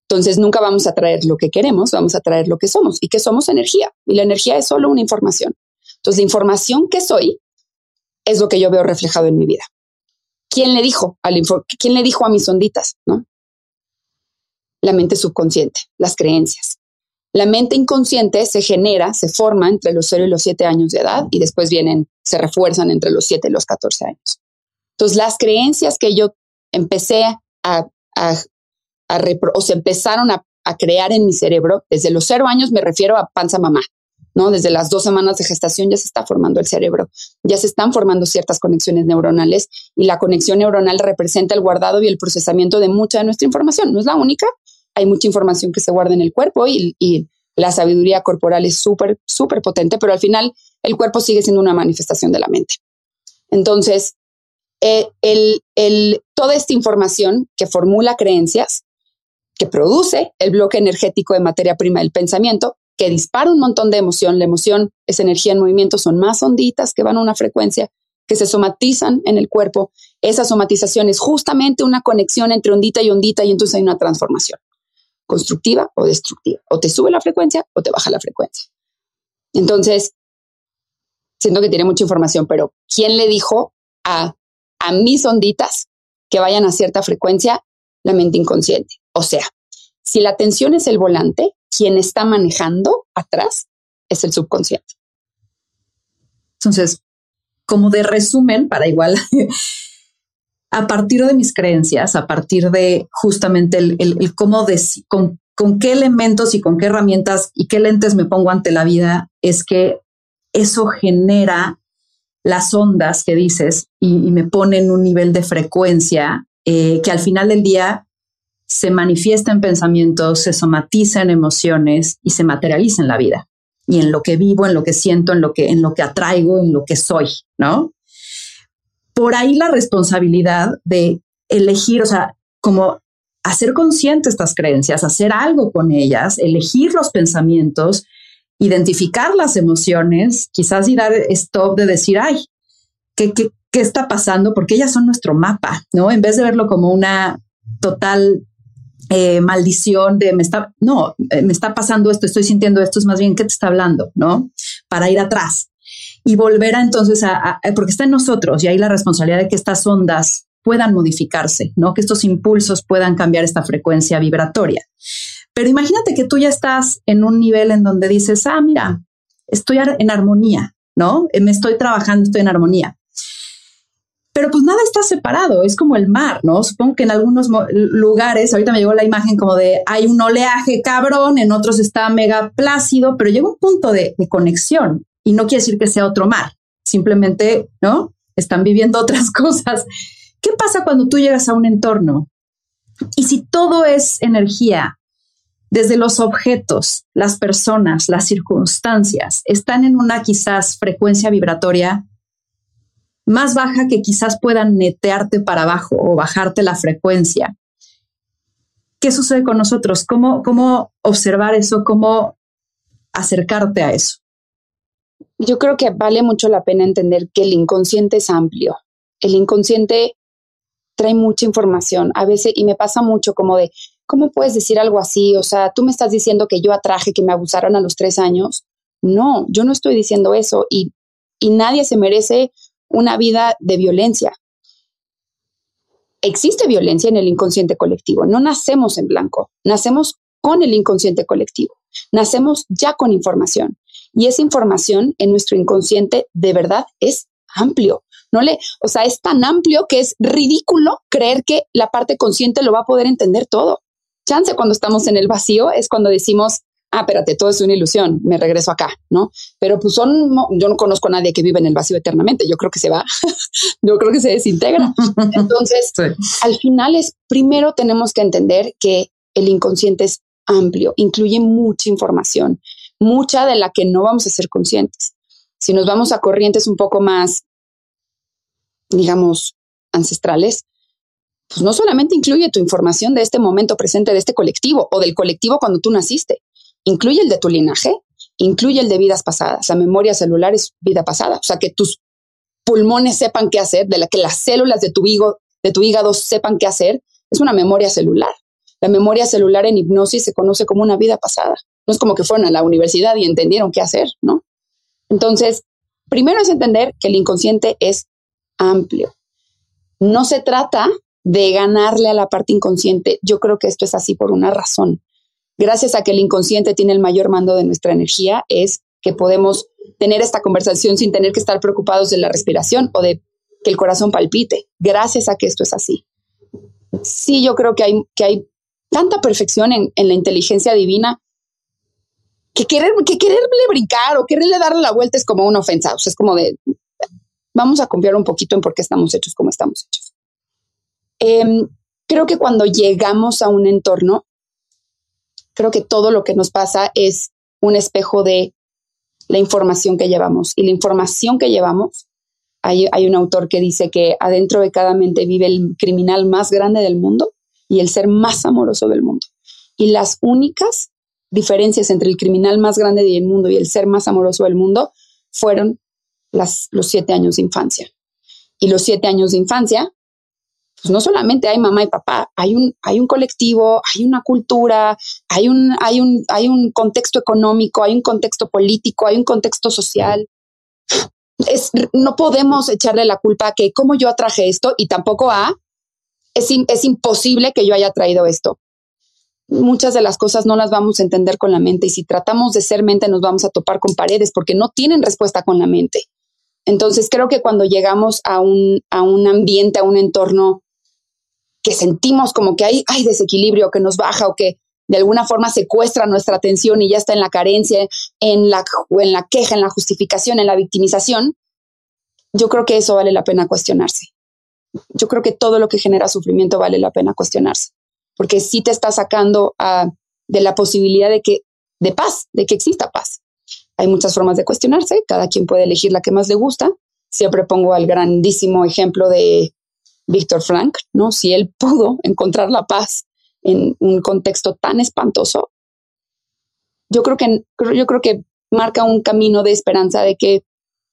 Entonces nunca vamos a traer lo que queremos, vamos a traer lo que somos y que somos energía y la energía es solo una información. Entonces la información que soy es lo que yo veo reflejado en mi vida. ¿Quién le dijo? ¿Quién le dijo a mis onditas? ¿no? La mente subconsciente, las creencias. La mente inconsciente se genera, se forma entre los 0 y los 7 años de edad y después vienen, se refuerzan entre los 7 y los 14 años. Entonces, las creencias que yo empecé a, o se empezaron a, a, crear en mi cerebro, desde los 0 años me refiero a panza mamá, ¿no? Desde las dos semanas de gestación ya se está formando el cerebro, ya se están formando ciertas conexiones neuronales y la conexión neuronal representa el guardado y el procesamiento de mucha de nuestra información. No es la única, hay mucha información que se guarda en el cuerpo y, la sabiduría corporal es súper, súper potente, pero al final el cuerpo sigue siendo una manifestación de la mente. Entonces, eh, el, toda esta información que formula creencias, que produce el bloque energético de materia prima del pensamiento, que dispara un montón de emoción, la emoción es energía en movimiento, son más onditas que van a una frecuencia, que se somatizan en el cuerpo. Esa somatización es justamente una conexión entre ondita y ondita y entonces hay una transformación constructiva o destructiva. O te sube la frecuencia o te baja la frecuencia. Entonces, siento que tiene mucha información, pero ¿quién le dijo a, a mis onditas que vayan a cierta frecuencia? La mente inconsciente. O sea, si la atención es el volante, quien está manejando atrás es el subconsciente. Entonces, como de resumen, para igual a partir de mis creencias, a partir de justamente el, cómo, con, con qué elementos y con qué herramientas y qué lentes me pongo ante la vida, es que eso genera las ondas que dices y, me pone en un nivel de frecuencia eh, que al final del día se manifiesta en pensamientos, se somatiza en emociones y se materializa en la vida y en lo que vivo, en lo que siento, en lo que, en lo que atraigo, en lo que soy, ¿no? Por ahí la responsabilidad de elegir, o sea, como hacer consciente estas creencias, hacer algo con ellas, elegir los pensamientos, identificar las emociones, quizás y dar stop de decir, ay, ¿qué, qué, qué está pasando? Porque ellas son nuestro mapa, ¿no? En vez de verlo como una total eh, maldición de me está, no, eh, me está pasando esto, estoy sintiendo esto, es más bien, ¿qué te está hablando? ¿No? Para ir atrás y volver a entonces a, porque está en nosotros y hay la responsabilidad de que estas ondas puedan modificarse, ¿no? Que estos impulsos puedan cambiar esta frecuencia vibratoria. Pero imagínate que tú ya estás en un nivel en donde dices, ah, mira, estoy en armonía, ¿no? Eh, me estoy trabajando, estoy en armonía. Pero pues nada está separado, es como el mar, ¿no? Supongo que en algunos lugares, ahorita me llegó la imagen como de hay un oleaje cabrón, en otros está mega plácido, pero llega un punto de conexión y no quiere decir que sea otro mar, simplemente, ¿no? Están viviendo otras cosas. ¿Qué pasa cuando tú llegas a un entorno? Y si todo es energía, desde los objetos, las personas, las circunstancias, están en una quizás frecuencia vibratoria más baja que quizás puedan netearte para abajo o bajarte la frecuencia. ¿Qué sucede con nosotros? ¿Cómo, cómo observar eso? ¿Cómo acercarte a eso? Yo creo que vale mucho la pena entender que el inconsciente es amplio. El inconsciente trae mucha información a veces y me pasa mucho como de, ¿cómo puedes decir algo así? O sea, tú me estás diciendo que yo atraje que me abusaron a los tres años. No, yo no estoy diciendo eso y, y nadie se merece una vida de violencia. Existe violencia en el inconsciente colectivo. No nacemos en blanco, nacemos con el inconsciente colectivo. Nacemos ya con información y esa información en nuestro inconsciente de verdad es amplio. No le, o sea, es tan amplio que es ridículo creer que la parte consciente lo va a poder entender todo. Chance cuando estamos en el vacío es cuando decimos, ah, espérate, todo es una ilusión, me regreso acá, ¿no? Pero pues son, yo no conozco a nadie que vive en el vacío eternamente, yo creo que se va, yo creo que se desintegra. Entonces, al final es, primero tenemos que entender que el inconsciente es amplio, incluye mucha información, mucha de la que no vamos a ser conscientes. Si nos vamos a corrientes un poco más, digamos, ancestrales, pues no solamente incluye tu información de este momento presente, de este colectivo o del colectivo cuando tú naciste, incluye el de tu linaje, incluye el de vidas pasadas. La memoria celular es vida pasada, o sea, que tus pulmones sepan qué hacer, de la que las células de tu, hígado, de tu hígado sepan qué hacer, es una memoria celular. La memoria celular en hipnosis se conoce como una vida pasada. No es como que fueron a la universidad y entendieron qué hacer, ¿no? Entonces, primero es entender que el inconsciente es amplio. No se trata de ganarle a la parte inconsciente. Yo creo que esto es así por una razón. Gracias a que el inconsciente tiene el mayor mando de nuestra energía, es que podemos tener esta conversación sin tener que estar preocupados de la respiración o de que el corazón palpite. Gracias a que esto es así. Sí, yo creo que hay, que hay tanta perfección en, la inteligencia divina que, querer, que quererle brincar o quererle darle la vuelta es como una ofensa. O sea, es como de, vamos a confiar un poquito en por qué estamos hechos como estamos hechos. Em, creo que cuando llegamos a un entorno, creo que todo lo que nos pasa es un espejo de la información que llevamos. Y la información que llevamos, hay, hay un autor que dice que adentro de cada mente vive el criminal más grande del mundo y el ser más amoroso del mundo. Y las únicas diferencias entre el criminal más grande del mundo y el ser más amoroso del mundo fueron las, los siete años de infancia. Y los siete años de infancia, pues no solamente hay mamá y papá, hay un, hay un colectivo, hay una cultura, hay un, hay, un, hay un contexto económico, hay un contexto político, hay un contexto social. Es, no podemos echarle la culpa a que como yo atraje esto y tampoco a es, imposible que yo haya traído esto. Muchas de las cosas no las vamos a entender con la mente y si tratamos de ser mente nos vamos a topar con paredes porque no tienen respuesta con la mente. Entonces creo que cuando llegamos a un, a un ambiente, a un entorno que sentimos como que hay, hay desequilibrio, que nos baja o que de alguna forma secuestra nuestra atención y ya está en la carencia, en la, en la queja, en la justificación, en la victimización, yo creo que eso vale la pena cuestionarse yo creo que todo lo que genera sufrimiento vale la pena cuestionarse, porque sí te está sacando ah, de la posibilidad de que, de paz, de que exista paz. Hay muchas formas de cuestionarse, cada quien puede elegir la que más le gusta. Siempre pongo al grandísimo ejemplo de Víctor Frank, ¿no? Si él pudo encontrar la paz en un contexto tan espantoso, yo creo que, yo creo que marca un camino de esperanza de que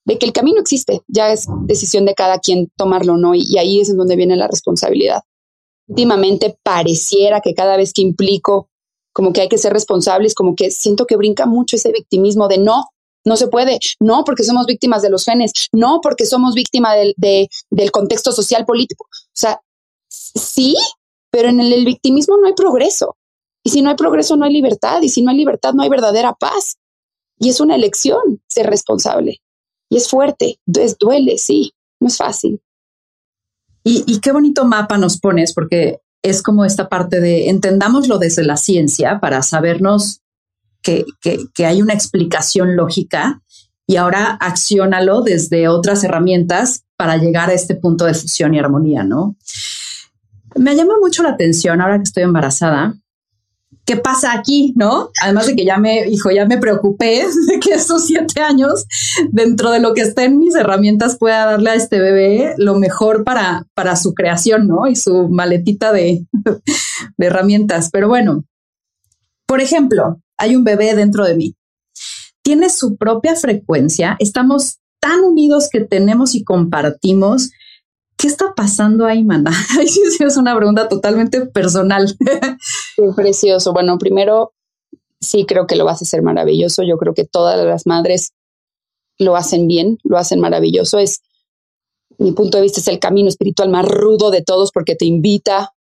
de que el camino existe, ya es decisión de cada quien tomarlo, ¿no? Y, ahí es en donde viene la responsabilidad. Últimamente pareciera que cada vez que implico como que hay que ser responsables, como que siento que brinca mucho ese victimismo de no, no se puede, no porque somos víctimas de los genes, no porque somos víctimas del, del contexto social político. O sea, sí, pero en el victimismo no hay progreso. Y si no hay progreso, no hay libertad. Y si no hay libertad, no hay verdadera paz. Y es una elección ser responsable. Y es fuerte, es, duele, sí, no es fácil. Y, qué bonito mapa nos pones, porque es como esta parte de entendámoslo desde la ciencia para sabernos que, que, hay una explicación lógica y ahora acciónalo desde otras herramientas para llegar a este punto de fusión y armonía, ¿no? Me llama mucho la atención ahora que estoy embarazada. ¿Qué pasa aquí? ¿No? Además de que ya me, hijo, ya me preocupé de que esos siete años, dentro de lo que está en mis herramientas, pueda darle a este bebé lo mejor para, para su creación, ¿no? Y su maletita de herramientas. Pero bueno, por ejemplo, hay un bebé dentro de mí. Tiene su propia frecuencia. Estamos tan unidos que tenemos y compartimos ¿Qué está pasando ahí, sí es una pregunta totalmente personal. Qué precioso. Bueno, primero, sí creo que lo vas a hacer maravilloso. Yo creo que todas las madres lo hacen bien, lo hacen maravilloso. Es, mi punto de vista, es el camino espiritual más rudo de todos porque te invita,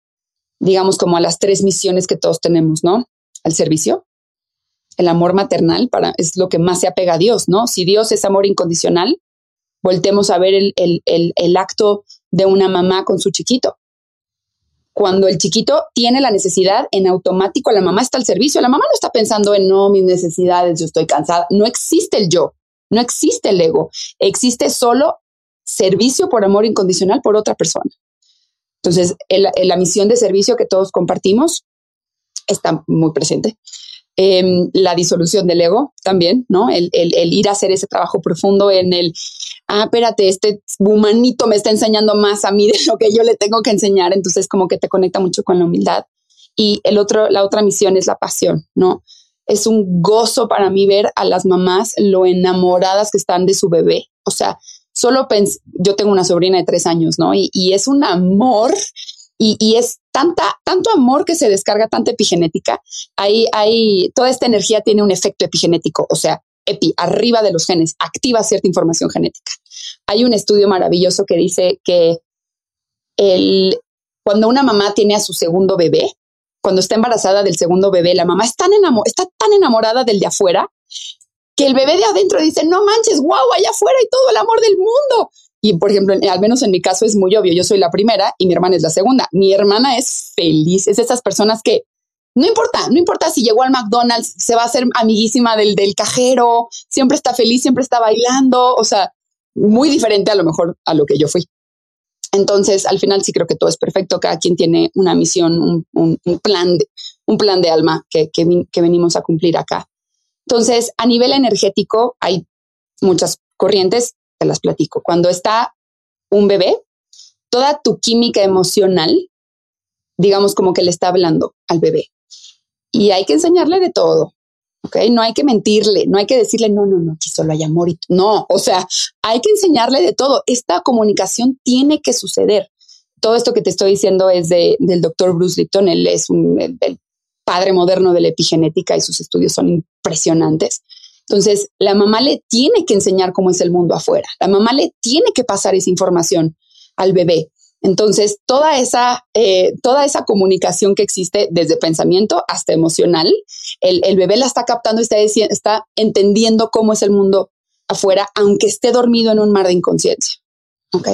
digamos, como a las tres misiones que todos tenemos, ¿no? Al servicio, el amor maternal para, es lo que más se apega a Dios, ¿no? Si Dios es amor incondicional, voltemos a ver el, el, el acto de una mamá con su chiquito. Cuando el chiquito tiene la necesidad, en automático la mamá está al servicio. La mamá no está pensando en no, mis necesidades, yo estoy cansada. No existe el yo, no existe el ego. Existe solo servicio por amor incondicional por otra persona. Entonces, la misión de servicio que todos compartimos está muy presente. Em, la disolución del ego también, ¿no? El, el, ir a hacer ese trabajo profundo en el, ah, espérate, este humanito me está enseñando más a mí de lo que yo le tengo que enseñar, entonces como que te conecta mucho con la humildad. Y el otro, la otra misión es la pasión, ¿no? Es un gozo para mí ver a las mamás lo enamoradas que están de su bebé. O sea, solo pensé, yo tengo una sobrina de tres años, ¿no? Y, y es un amor y, es tanta, tanto amor que se descarga, tanta epigenética. Ahí, hay, toda esta energía tiene un efecto epigenético, o sea, epi, arriba de los genes, activa cierta información genética. Hay un estudio maravilloso que dice que el, cuando una mamá tiene a su segundo bebé, cuando está embarazada del segundo bebé, la mamá está tan, enamorada del de afuera que el bebé de adentro dice, no manches, guau, allá afuera y todo el amor del mundo. Y por ejemplo, al menos en mi caso es muy obvio, yo soy la primera y mi hermana es la segunda. Mi hermana es feliz, es de esas personas que no importa, no importa si llegó al McDonald's, se va a hacer amiguísima del, del cajero, siempre está feliz, siempre está bailando, o sea, muy diferente a lo mejor a lo que yo fui. Entonces, al final sí creo que todo es perfecto, cada quien tiene una misión, un, plan, de, un plan de alma que, que venimos a cumplir acá. Entonces, a nivel energético hay muchas corrientes, te las platico. Cuando está un bebé, toda tu química emocional, digamos como que le está hablando al bebé. Y hay que enseñarle de todo. ¿ok? No hay que mentirle, no hay que decirle, no, no, no, que solo hay amor y no, o sea, hay que enseñarle de todo. Esta comunicación tiene que suceder. Todo esto que te estoy diciendo es de, del doctor Bruce Lipton, él es el padre moderno de la epigenética y sus estudios son impresionantes. Entonces, la mamá le tiene que enseñar cómo es el mundo afuera. La mamá le tiene que pasar esa información al bebé. Entonces, toda esa, eh, toda esa comunicación que existe desde pensamiento hasta emocional, el, bebé la está captando y está, está entendiendo cómo es el mundo afuera, aunque esté dormido en un mar de inconsciencia. ¿Ok?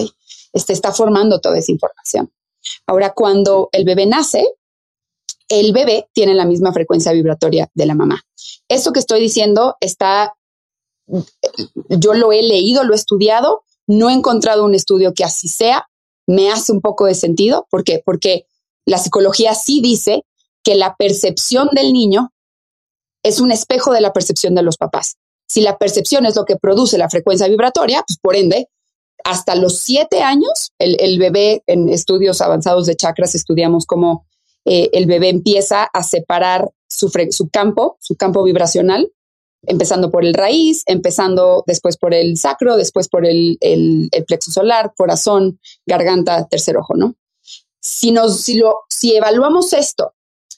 Este está formando toda esa información. Ahora, cuando el bebé nace, el bebé tiene la misma frecuencia vibratoria de la mamá. Esto que estoy diciendo está, yo lo he leído, lo he estudiado, no he encontrado un estudio que así sea, me hace un poco de sentido. ¿Por qué? Porque la psicología sí dice que la percepción del niño es un espejo de la percepción de los papás. Si la percepción es lo que produce la frecuencia vibratoria, pues por ende, hasta los siete años, el, bebé en estudios avanzados de chakras estudiamos cómo eh, el bebé empieza a separar su campo, su campo vibracional, empezando por el raíz, empezando después por el sacro, después por el, el, plexo solar, corazón, garganta, tercer ojo, ¿no? Si, nos, si, lo, si evaluamos esto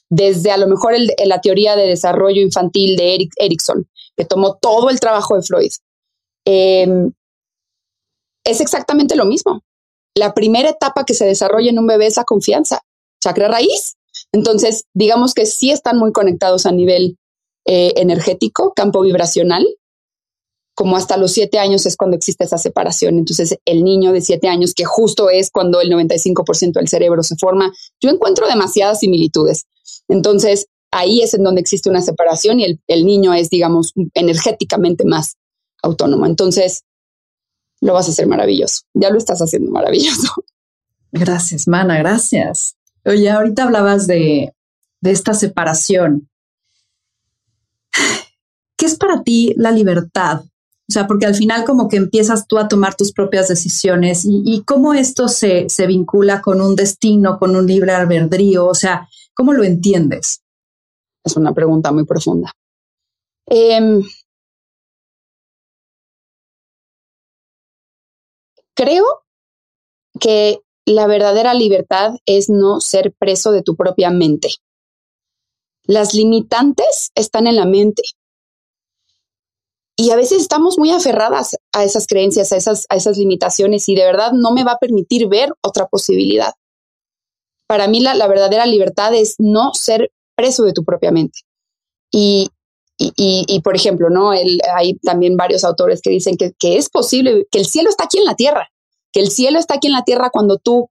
desde a lo mejor la teoría de desarrollo infantil de Eric, Erickson, que tomó todo el trabajo de Freud, em, es exactamente lo mismo. La primera etapa que se desarrolla en un bebé es la confianza chakra raíz. Entonces, digamos que sí están muy conectados a nivel eh, energético, campo vibracional, como hasta los siete años es cuando existe esa separación. Entonces, el niño de siete años, que justo es cuando el 95% del cerebro se forma, yo encuentro demasiadas similitudes. Entonces, ahí es en donde existe una separación y el, el niño es, digamos, energéticamente más autónoma. Entonces, lo vas a hacer maravilloso. Ya lo estás haciendo maravilloso. Gracias, Mana, gracias. Oye, ahorita hablabas de, de esta separación. ¿Qué es para ti la libertad? O sea, porque al final como que empiezas tú a tomar tus propias decisiones y, cómo esto se, se, vincula con un destino, con un libre albedrío, o sea, ¿cómo lo entiendes? Es una pregunta muy profunda. Em, creo que la verdadera libertad es no ser preso de tu propia mente. Las limitantes están en la mente. Y a veces estamos muy aferradas a esas creencias, a esas, a esas limitaciones y de verdad no me va a permitir ver otra posibilidad. Para mí la, verdadera libertad es no ser preso de tu propia mente. Y, y, por ejemplo, ¿no? hay también varios autores que dicen que, que es posible, que el cielo está aquí en la tierra, que el cielo está aquí en la tierra cuando tú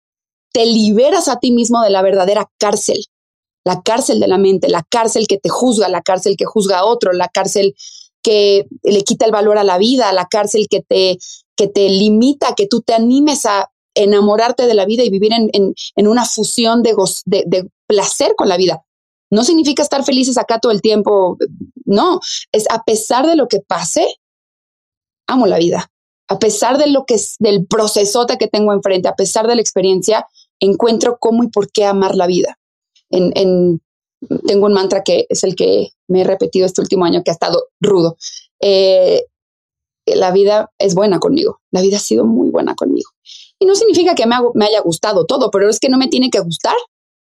te liberas a ti mismo de la verdadera cárcel, la cárcel de la mente, la cárcel que te juzga, la cárcel que juzga a otro, la cárcel que le quita el valor a la vida, la cárcel que te, que te limita, que tú te animes a enamorarte de la vida y vivir en, en, una fusión de, de, de placer con la vida. No significa estar felices acá todo el tiempo, no, es a pesar de lo que pase, amo la vida. A pesar de lo que es del procesote que tengo enfrente, a pesar de la experiencia, encuentro cómo y por qué amar la vida. En, en, tengo un mantra que es el que me he repetido este último año que ha estado rudo. Eh, la vida es buena conmigo, la vida ha sido muy buena conmigo. Y no significa que me, haya gustado todo, pero es que no me tiene que gustar,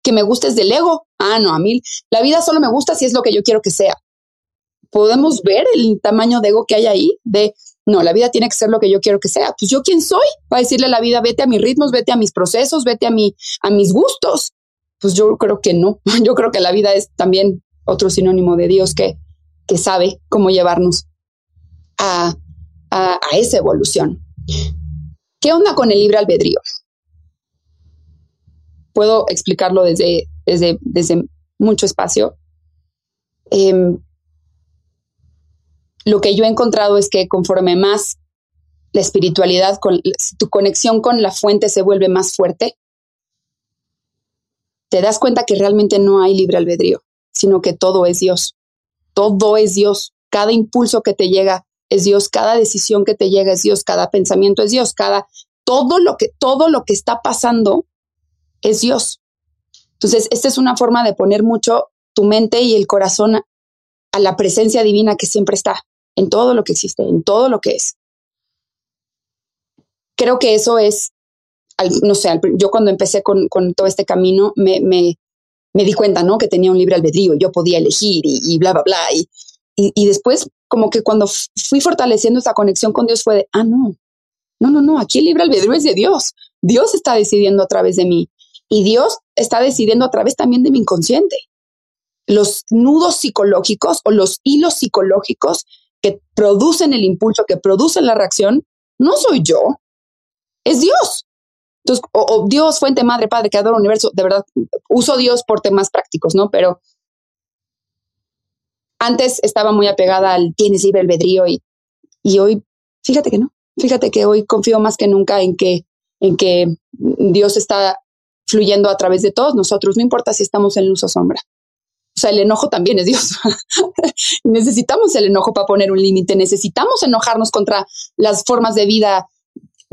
que me guste del ego. Ah, no, a mí la vida solo me gusta si es lo que yo quiero que sea. Podemos ver el tamaño de ego que hay ahí, de, no, la vida tiene que ser lo que yo quiero que sea. Pues yo quién soy para decirle a la vida, vete a mis ritmos, vete a mis procesos, vete a, mi, a mis gustos. Pues yo creo que no. Yo creo que la vida es también otro sinónimo de Dios que, que sabe cómo llevarnos a, a, esa evolución. ¿Qué onda con el libre albedrío? Puedo explicarlo desde, desde, desde mucho espacio. Em, lo que yo he encontrado es que conforme más la espiritualidad, tu conexión con la fuente se vuelve más fuerte, te das cuenta que realmente no hay libre albedrío sino que todo es Dios. Todo es Dios. Cada impulso que te llega es Dios, cada decisión que te llega es Dios, cada pensamiento es Dios, cada todo lo que todo lo que está pasando es Dios. Entonces, esta es una forma de poner mucho tu mente y el corazón a, la presencia divina que siempre está en todo lo que existe, en todo lo que es. Creo que eso es, no sé, yo cuando empecé con, todo este camino me, me di cuenta, ¿no? Que tenía un libre albedrío, yo podía elegir y, bla, bla, bla. Y, y, después, como que cuando fui fortaleciendo esa conexión con Dios fue de, ah, no, no, no, no, aquí el libre albedrío es de Dios. Dios está decidiendo a través de mí y Dios está decidiendo a través también de mi inconsciente. Los nudos psicológicos o los hilos psicológicos que producen el impulso, que producen la reacción, no soy yo, es Dios. Entonces, o, Dios, fuente, madre, padre, creador, universo, de verdad, uso Dios por temas prácticos, ¿no? Pero antes estaba muy apegada al tienes libre albedrío y, y hoy, fíjate que no, fíjate que hoy confío más que nunca en que, en que Dios está fluyendo a través de todos nosotros, no importa si estamos en luz o sombra. O sea, el enojo también es Dios. necesitamos el enojo para poner un límite, necesitamos enojarnos contra las formas de vida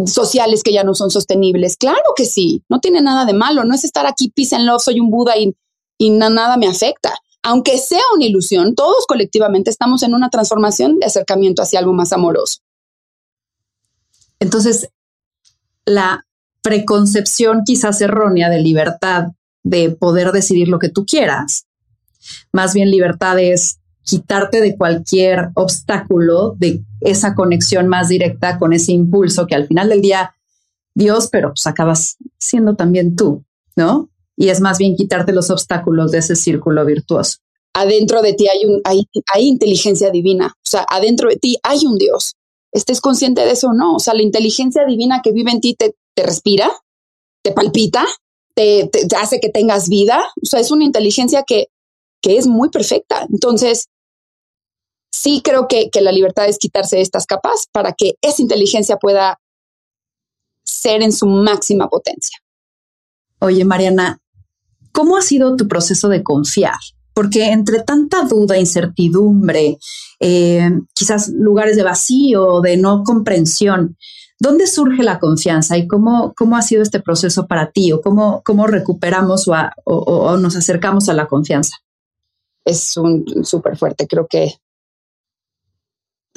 sociales que ya no son sostenibles. Claro que sí, no tiene nada de malo, no es estar aquí, peace and love, soy un Buda y, y nada me afecta. Aunque sea una ilusión, todos colectivamente estamos en una transformación de acercamiento hacia algo más amoroso. Entonces, la preconcepción quizás errónea de libertad, de poder decidir lo que tú quieras, más bien libertad es quitarte de cualquier obstáculo, de esa conexión más directa con ese impulso que al final del día Dios, pero pues acabas siendo también tú, ¿no? Y es más bien quitarte los obstáculos de ese círculo virtuoso. Adentro de ti hay, un, hay, hay inteligencia divina, o sea, adentro de ti hay un Dios. ¿Estés consciente de eso o no? O sea, la inteligencia divina que vive en ti te, te respira, te palpita, te, te, hace que tengas vida. O sea, es una inteligencia que, que es muy perfecta. Entonces, sí creo que, que la libertad es quitarse estas capas para que esa inteligencia pueda ser en su máxima potencia. Oye, Mariana, ¿cómo ha sido tu proceso de confiar? Porque entre tanta duda, incertidumbre, eh, quizás lugares de vacío, de no comprensión, ¿dónde surge la confianza y cómo, cómo ha sido este proceso para ti o cómo, cómo recuperamos o, nos acercamos a la confianza? Es un súper fuerte. Creo que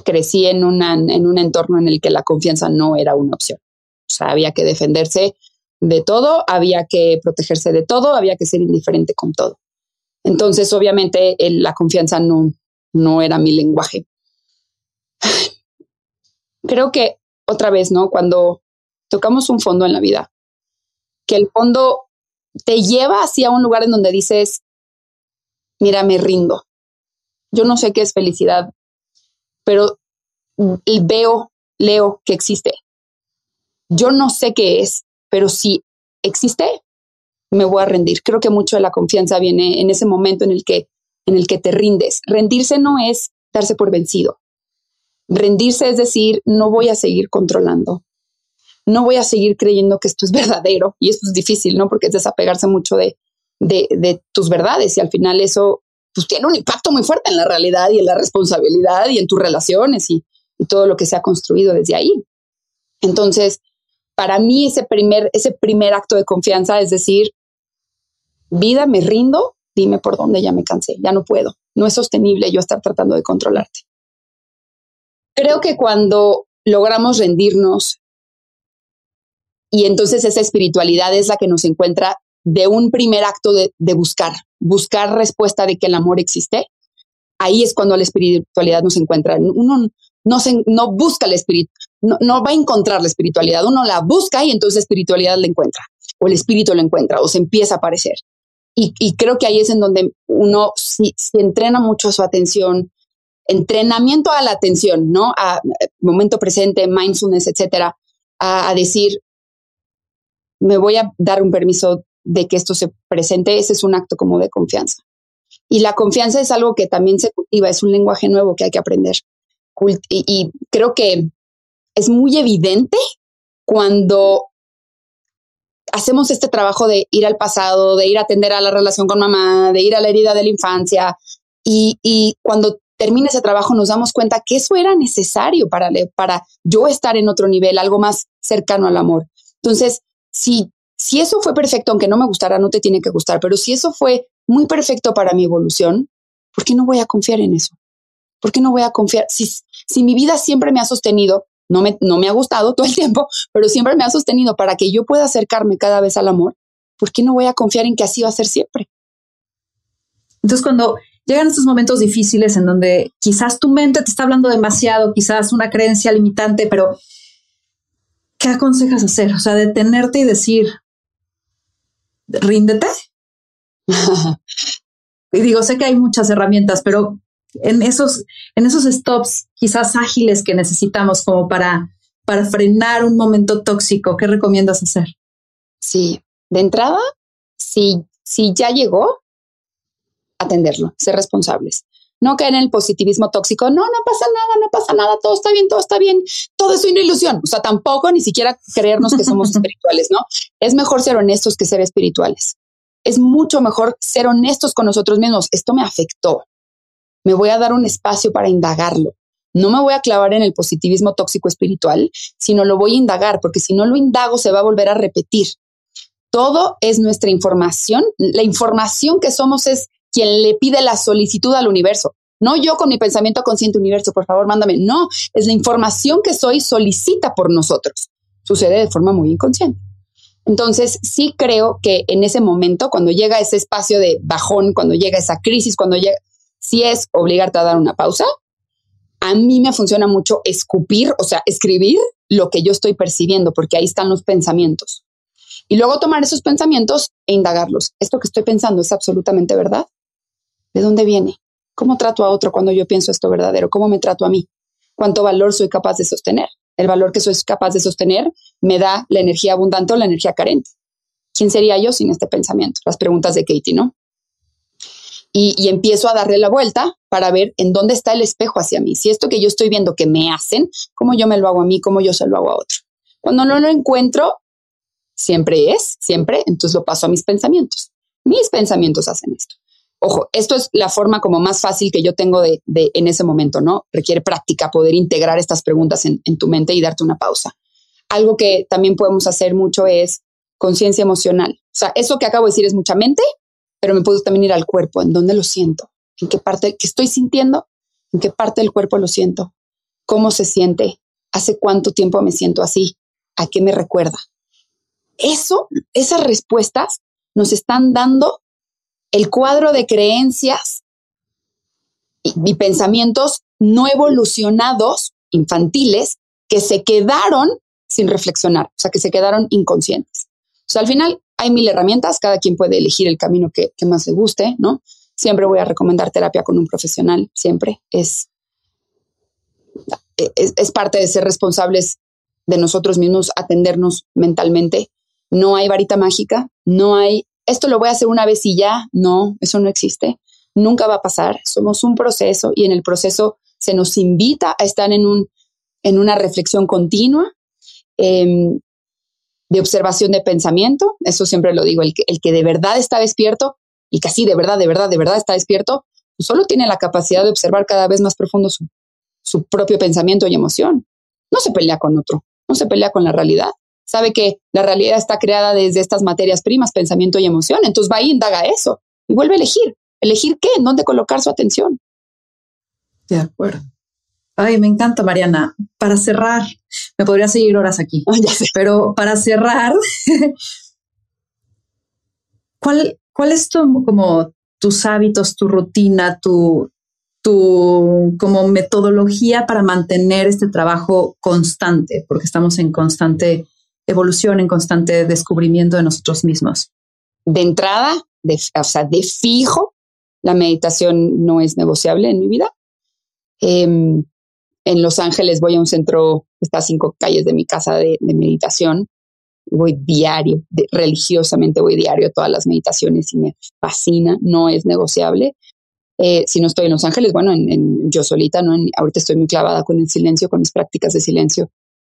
crecí en, en un entorno en el que la confianza no era una opción. O sea, había que defenderse de todo, había que protegerse de todo, había que ser indiferente con todo. Entonces, obviamente, la confianza no, no era mi lenguaje. Creo que otra vez, ¿no? Cuando tocamos un fondo en la vida, que el fondo te lleva hacia un lugar en donde dices, mira, me rindo. Yo no sé qué es felicidad, pero veo, leo que existe. Yo no sé qué es, pero si existe, me voy a rendir. Creo que mucho de la confianza viene en ese momento en el que, en el que te rindes. Rendirse no es darse por vencido. Rendirse es decir, no voy a seguir controlando. No voy a seguir creyendo que esto es verdadero. Y esto es difícil, ¿no? Porque es desapegarse mucho de, de, tus verdades y al final eso pues, tiene un impacto muy fuerte en la realidad y en la responsabilidad y en tus relaciones y, todo lo que se ha construido desde ahí. Entonces, para mí ese primer, ese primer acto de confianza es decir, vida, me rindo, dime por dónde ya me cansé, ya no puedo, no es sostenible yo estar tratando de controlarte. Creo que cuando logramos rendirnos y entonces esa espiritualidad es la que nos encuentra de un primer acto de, buscar, buscar respuesta de que el amor existe, ahí es cuando la espiritualidad nos encuentra. Uno no, busca la espíritu, no, va a encontrar la espiritualidad, uno la busca y entonces la espiritualidad la encuentra, o el espíritu la encuentra, o se empieza a aparecer. Y, creo que ahí es en donde uno, si, entrena mucho su atención, entrenamiento a la atención, ¿no? A, momento presente, mindfulness, etcétera, a decir, me voy a dar un permiso de que esto se presente, ese es un acto como de confianza. Y la confianza es algo que también se cultiva, es un lenguaje nuevo que hay que aprender. Y, creo que es muy evidente cuando hacemos este trabajo de ir al pasado, de ir a atender a la relación con mamá, de ir a la herida de la infancia. Y, y cuando termina ese trabajo nos damos cuenta que eso era necesario para, para yo estar en otro nivel, algo más cercano al amor. Entonces, si, si eso fue perfecto, aunque no me gustara, no te tiene que gustar, pero si eso fue muy perfecto para mi evolución, ¿por qué no voy a confiar en eso? ¿Por qué no voy a confiar? Si, si mi vida siempre me ha sostenido, no me, no me ha gustado todo el tiempo, pero siempre me ha sostenido para que yo pueda acercarme cada vez al amor, ¿por qué no voy a confiar en que así va a ser siempre? Entonces, cuando llegan estos momentos difíciles en donde quizás tu mente te está hablando demasiado, quizás una creencia limitante, pero ¿qué aconsejas hacer? O sea, detenerte y decir, ríndete. y digo, sé que hay muchas herramientas, pero en esos, en esos stops quizás ágiles que necesitamos como para, para frenar un momento tóxico, ¿qué recomiendas hacer? Sí, de entrada, si, si ya llegó, atenderlo, ser responsables. No caer en el positivismo tóxico, no, no pasa nada, no pasa nada, todo está bien, todo está bien, todo es una ilusión. O sea, tampoco ni siquiera creernos que somos espirituales, ¿no? Es mejor ser honestos que ser espirituales. Es mucho mejor ser honestos con nosotros mismos. Esto me afectó, me voy a dar un espacio para indagarlo. No me voy a clavar en el positivismo tóxico espiritual, sino lo voy a indagar, porque si no lo indago se va a volver a repetir. Todo es nuestra información. La información que somos es quien le pide la solicitud al universo. No yo con mi pensamiento consciente universo, por favor, mándame. No, es la información que soy solicita por nosotros. Sucede de forma muy inconsciente. Entonces, sí creo que en ese momento, cuando llega ese espacio de bajón, cuando llega esa crisis, cuando llega, si es obligarte a dar una pausa, a mí me funciona mucho escupir, o sea, escribir lo que yo estoy percibiendo, porque ahí están los pensamientos. Y luego tomar esos pensamientos e indagarlos. ¿Esto que estoy pensando es absolutamente verdad? ¿De dónde viene? ¿Cómo trato a otro cuando yo pienso esto verdadero? ¿Cómo me trato a mí? ¿Cuánto valor soy capaz de sostener? El valor que soy capaz de sostener me da la energía abundante o la energía carente. ¿Quién sería yo sin este pensamiento? Las preguntas de Katie, ¿no? y, empiezo a darle la vuelta para ver en dónde está el espejo hacia mí. Si esto que yo estoy viendo que me hacen, cómo yo me lo hago a mí, cómo yo se lo hago a otro. Cuando no lo encuentro, siempre es, siempre, entonces lo paso a mis pensamientos. Mis pensamientos hacen esto. Ojo, esto es la forma como más fácil que yo tengo de, en ese momento, ¿no? Requiere práctica poder integrar estas preguntas en, en tu mente y darte una pausa. Algo que también podemos hacer mucho es conciencia emocional. O sea, eso que acabo de decir es mucha mente, pero me puedo también ir al cuerpo, en dónde lo siento, en qué parte que estoy sintiendo, en qué parte del cuerpo lo siento, cómo se siente, hace cuánto tiempo me siento así, a qué me recuerda. Eso, esas respuestas nos están dando el cuadro de creencias y, pensamientos no evolucionados, infantiles, que se quedaron sin reflexionar, o sea, que se quedaron inconscientes. Al final hay mil herramientas, cada quien puede elegir el camino que, más le guste, ¿no? Siempre voy a recomendar terapia con un profesional, siempre. Es, es, parte de ser responsables de nosotros mismos, atendernos mentalmente. No hay varita mágica, no hay, esto lo voy a hacer una vez y ya, no, eso no existe, nunca va a pasar, somos un proceso y en el proceso se nos invita a estar en, un, en una reflexión continua. Em, de observación de pensamiento, eso siempre lo digo, el que, el que de verdad está despierto y que de verdad, de verdad, de verdad está despierto, pues solo tiene la capacidad de observar cada vez más profundo su, su propio pensamiento y emoción. No se pelea con otro, no se pelea con la realidad. Sabe que la realidad está creada desde estas materias primas, pensamiento y emoción. Entonces va ahí, indaga eso y vuelve a elegir. ¿Elegir qué? ¿En dónde colocar su atención? De acuerdo. Ay, me encanta, Mariana. Para cerrar, me podría seguir horas aquí, pero para cerrar, ¿cuál, ¿cuál es tu, como tus hábitos, tu rutina, tu, tu como metodología para mantener este trabajo constante? Porque estamos en constante evolución, en constante descubrimiento de nosotros mismos. De entrada, de, o sea, de fijo, la meditación no es negociable en mi vida. Em, en Los Ángeles voy a un centro, está a cinco calles de mi casa de, meditación. Voy diario, religiosamente voy diario todas las meditaciones y me fascina, no es negociable. Eh, si no estoy en Los Ángeles, bueno, en, yo solita, ¿no? ahorita estoy muy clavada con el silencio, con mis prácticas de silencio.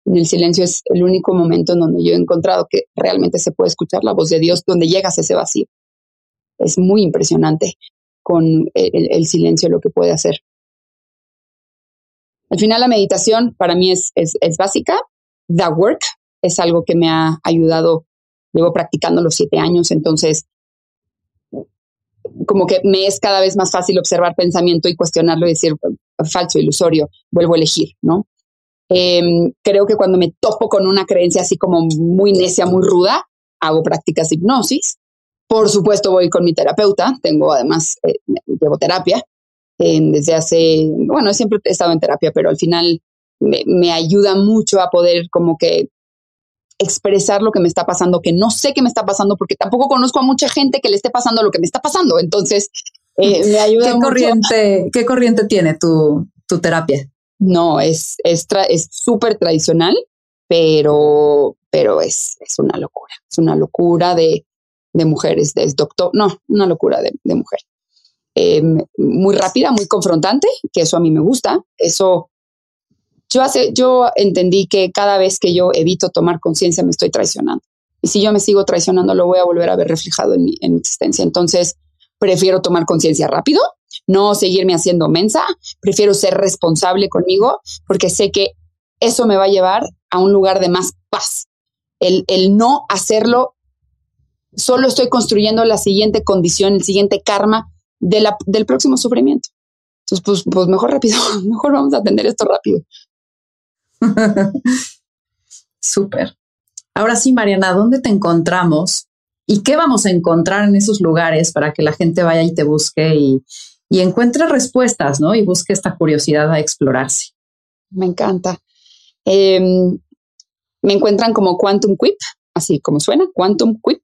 En el silencio es el único momento en donde yo he encontrado que realmente se puede escuchar la voz de Dios, donde llegas a ese vacío. Es muy impresionante con el silencio lo que puede hacer. Al final la meditación para mí es, es, básica. The work es algo que me ha ayudado. Llevo practicando los siete años, entonces como que me es cada vez más fácil observar pensamiento y cuestionarlo y decir falso, ilusorio, vuelvo a elegir, ¿no? Em, creo que cuando me topo con una creencia así como muy necia, muy ruda, hago prácticas de hipnosis. Por supuesto, voy con mi terapeuta, tengo además, eh, llevo terapia, desde hace, bueno, siempre he estado en terapia, pero al final me, ayuda mucho a poder como que expresar lo que me está pasando, que no sé qué me está pasando, porque tampoco conozco a mucha gente que le esté pasando lo que me está pasando. Entonces, eh, me ayuda ¿Qué Corriente, ¿Qué corriente tiene tu, tu terapia? No, es súper es tradicional, pero, pero es, es una locura. Es una locura de, de mujeres, es doctor, no, una locura de, de mujer. Em, muy rápida, muy confrontante, que eso a mí me gusta. Eso, yo, hace, yo entendí que cada vez que yo evito tomar conciencia me estoy traicionando. Y si yo me sigo traicionando, lo voy a volver a ver reflejado en mi, en mi existencia. Entonces, prefiero tomar conciencia rápido, no seguirme haciendo mensa, prefiero ser responsable conmigo, porque sé que eso me va a llevar a un lugar de más paz. El, el no hacerlo, solo estoy construyendo la siguiente condición, el siguiente karma del próximo sufrimiento. Entonces, pues, pues mejor rápido, mejor vamos a atender esto rápido. Súper. Ahora sí, Mariana, ¿dónde te encontramos? ¿Y qué vamos a encontrar en esos lugares para que la gente vaya y te busque y, encuentre respuestas, ¿no? Y busque esta curiosidad a explorarse. Me encanta. Em, me encuentran como Quantum Quip, así como suena, Quantum Quip,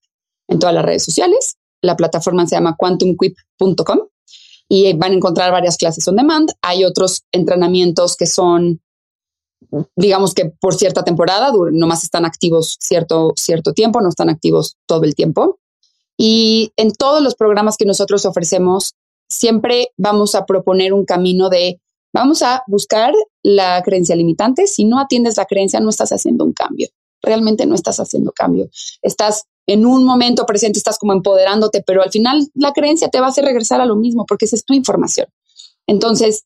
en todas las redes sociales. La plataforma se llama quantumquip.com y van a encontrar varias clases on demand. Hay otros entrenamientos que son, digamos que por cierta temporada, nomás están activos cierto, cierto tiempo, no están activos todo el tiempo. Y en todos los programas que nosotros ofrecemos, siempre vamos a proponer un camino de vamos a buscar la creencia limitante. Si no atiendes la creencia, no estás haciendo un cambio. Realmente no estás haciendo cambio. Estás en un momento presente, estás como empoderándote, pero al final la creencia te va a hacer regresar a lo mismo porque esa es tu información. Entonces,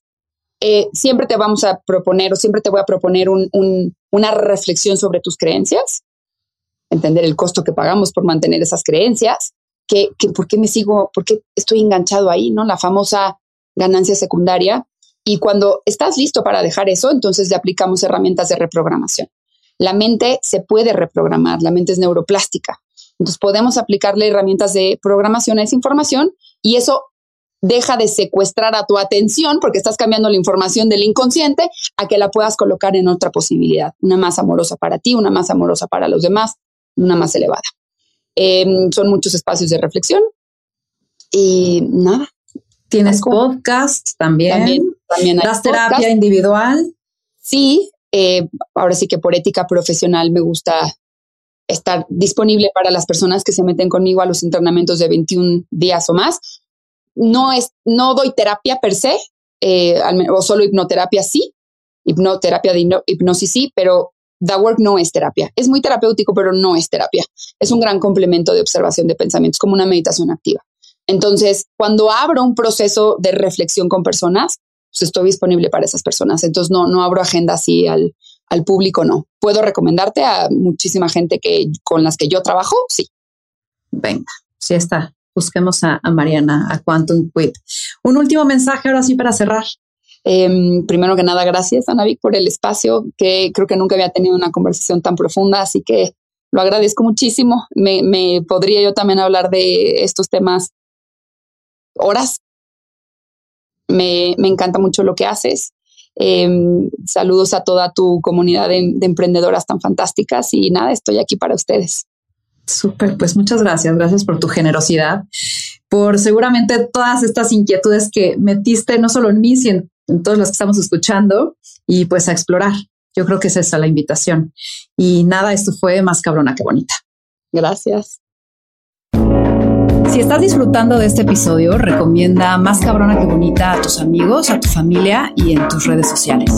eh, siempre te vamos a proponer o siempre te voy a proponer una reflexión sobre tus creencias, entender el costo que pagamos por mantener esas creencias que, por qué me sigo, por qué estoy enganchado ahí, ¿no? La famosa ganancia secundaria. Y cuando estás listo para dejar eso, entonces le aplicamos herramientas de reprogramación. La mente se puede reprogramar, la mente es neuroplástica. Entonces podemos aplicarle herramientas de programación a esa información y eso deja de secuestrar a tu atención porque estás cambiando la información del inconsciente a que la puedas colocar en otra posibilidad, una más amorosa para ti, una más amorosa para los demás, una más elevada. Em, son muchos espacios de reflexión y nada. ¿Tienes podcast también? También, ¿Das terapia individual? Sí, eh, ahora sí que por ética profesional me gusta estar disponible para las personas que se meten conmigo a los entrenamientos de 21 días o más. No, es, no doy terapia per se, eh, o solo hipnoterapia sí, hipnoterapia de hipnosis sí, pero The Work no es terapia. Es muy terapéutico, pero no es terapia. Es un gran complemento de observación de pensamientos, como una meditación activa. Entonces, cuando abro un proceso de reflexión con personas, pues estoy disponible para esas personas. Entonces, no, no abro agenda así al, al público, no. Puedo recomendarte a muchísima gente que, con las que yo trabajo, sí. Venga, sí está. Busquemos a, a Mariana, a Quantum Quit. Un último mensaje ahora sí para cerrar. Em, primero que nada, gracias, Anavik, por el espacio, que creo que nunca había tenido una conversación tan profunda, así que lo agradezco muchísimo. Me, podría yo también hablar de estos temas horas. Me, encanta mucho lo que haces. Em, saludos a toda tu comunidad de, de, emprendedoras tan fantásticas y nada, estoy aquí para ustedes. Súper, pues muchas gracias, gracias por tu generosidad, por seguramente todas estas inquietudes que metiste no solo en mí, sino todos los que estamos escuchando y pues a explorar. Yo creo que es esa la invitación. Y nada, esto fue más cabrona que bonita. Gracias. Si estás disfrutando de este episodio, recomienda Más cabrona que bonita a tus amigos, a tu familia y en tus redes sociales.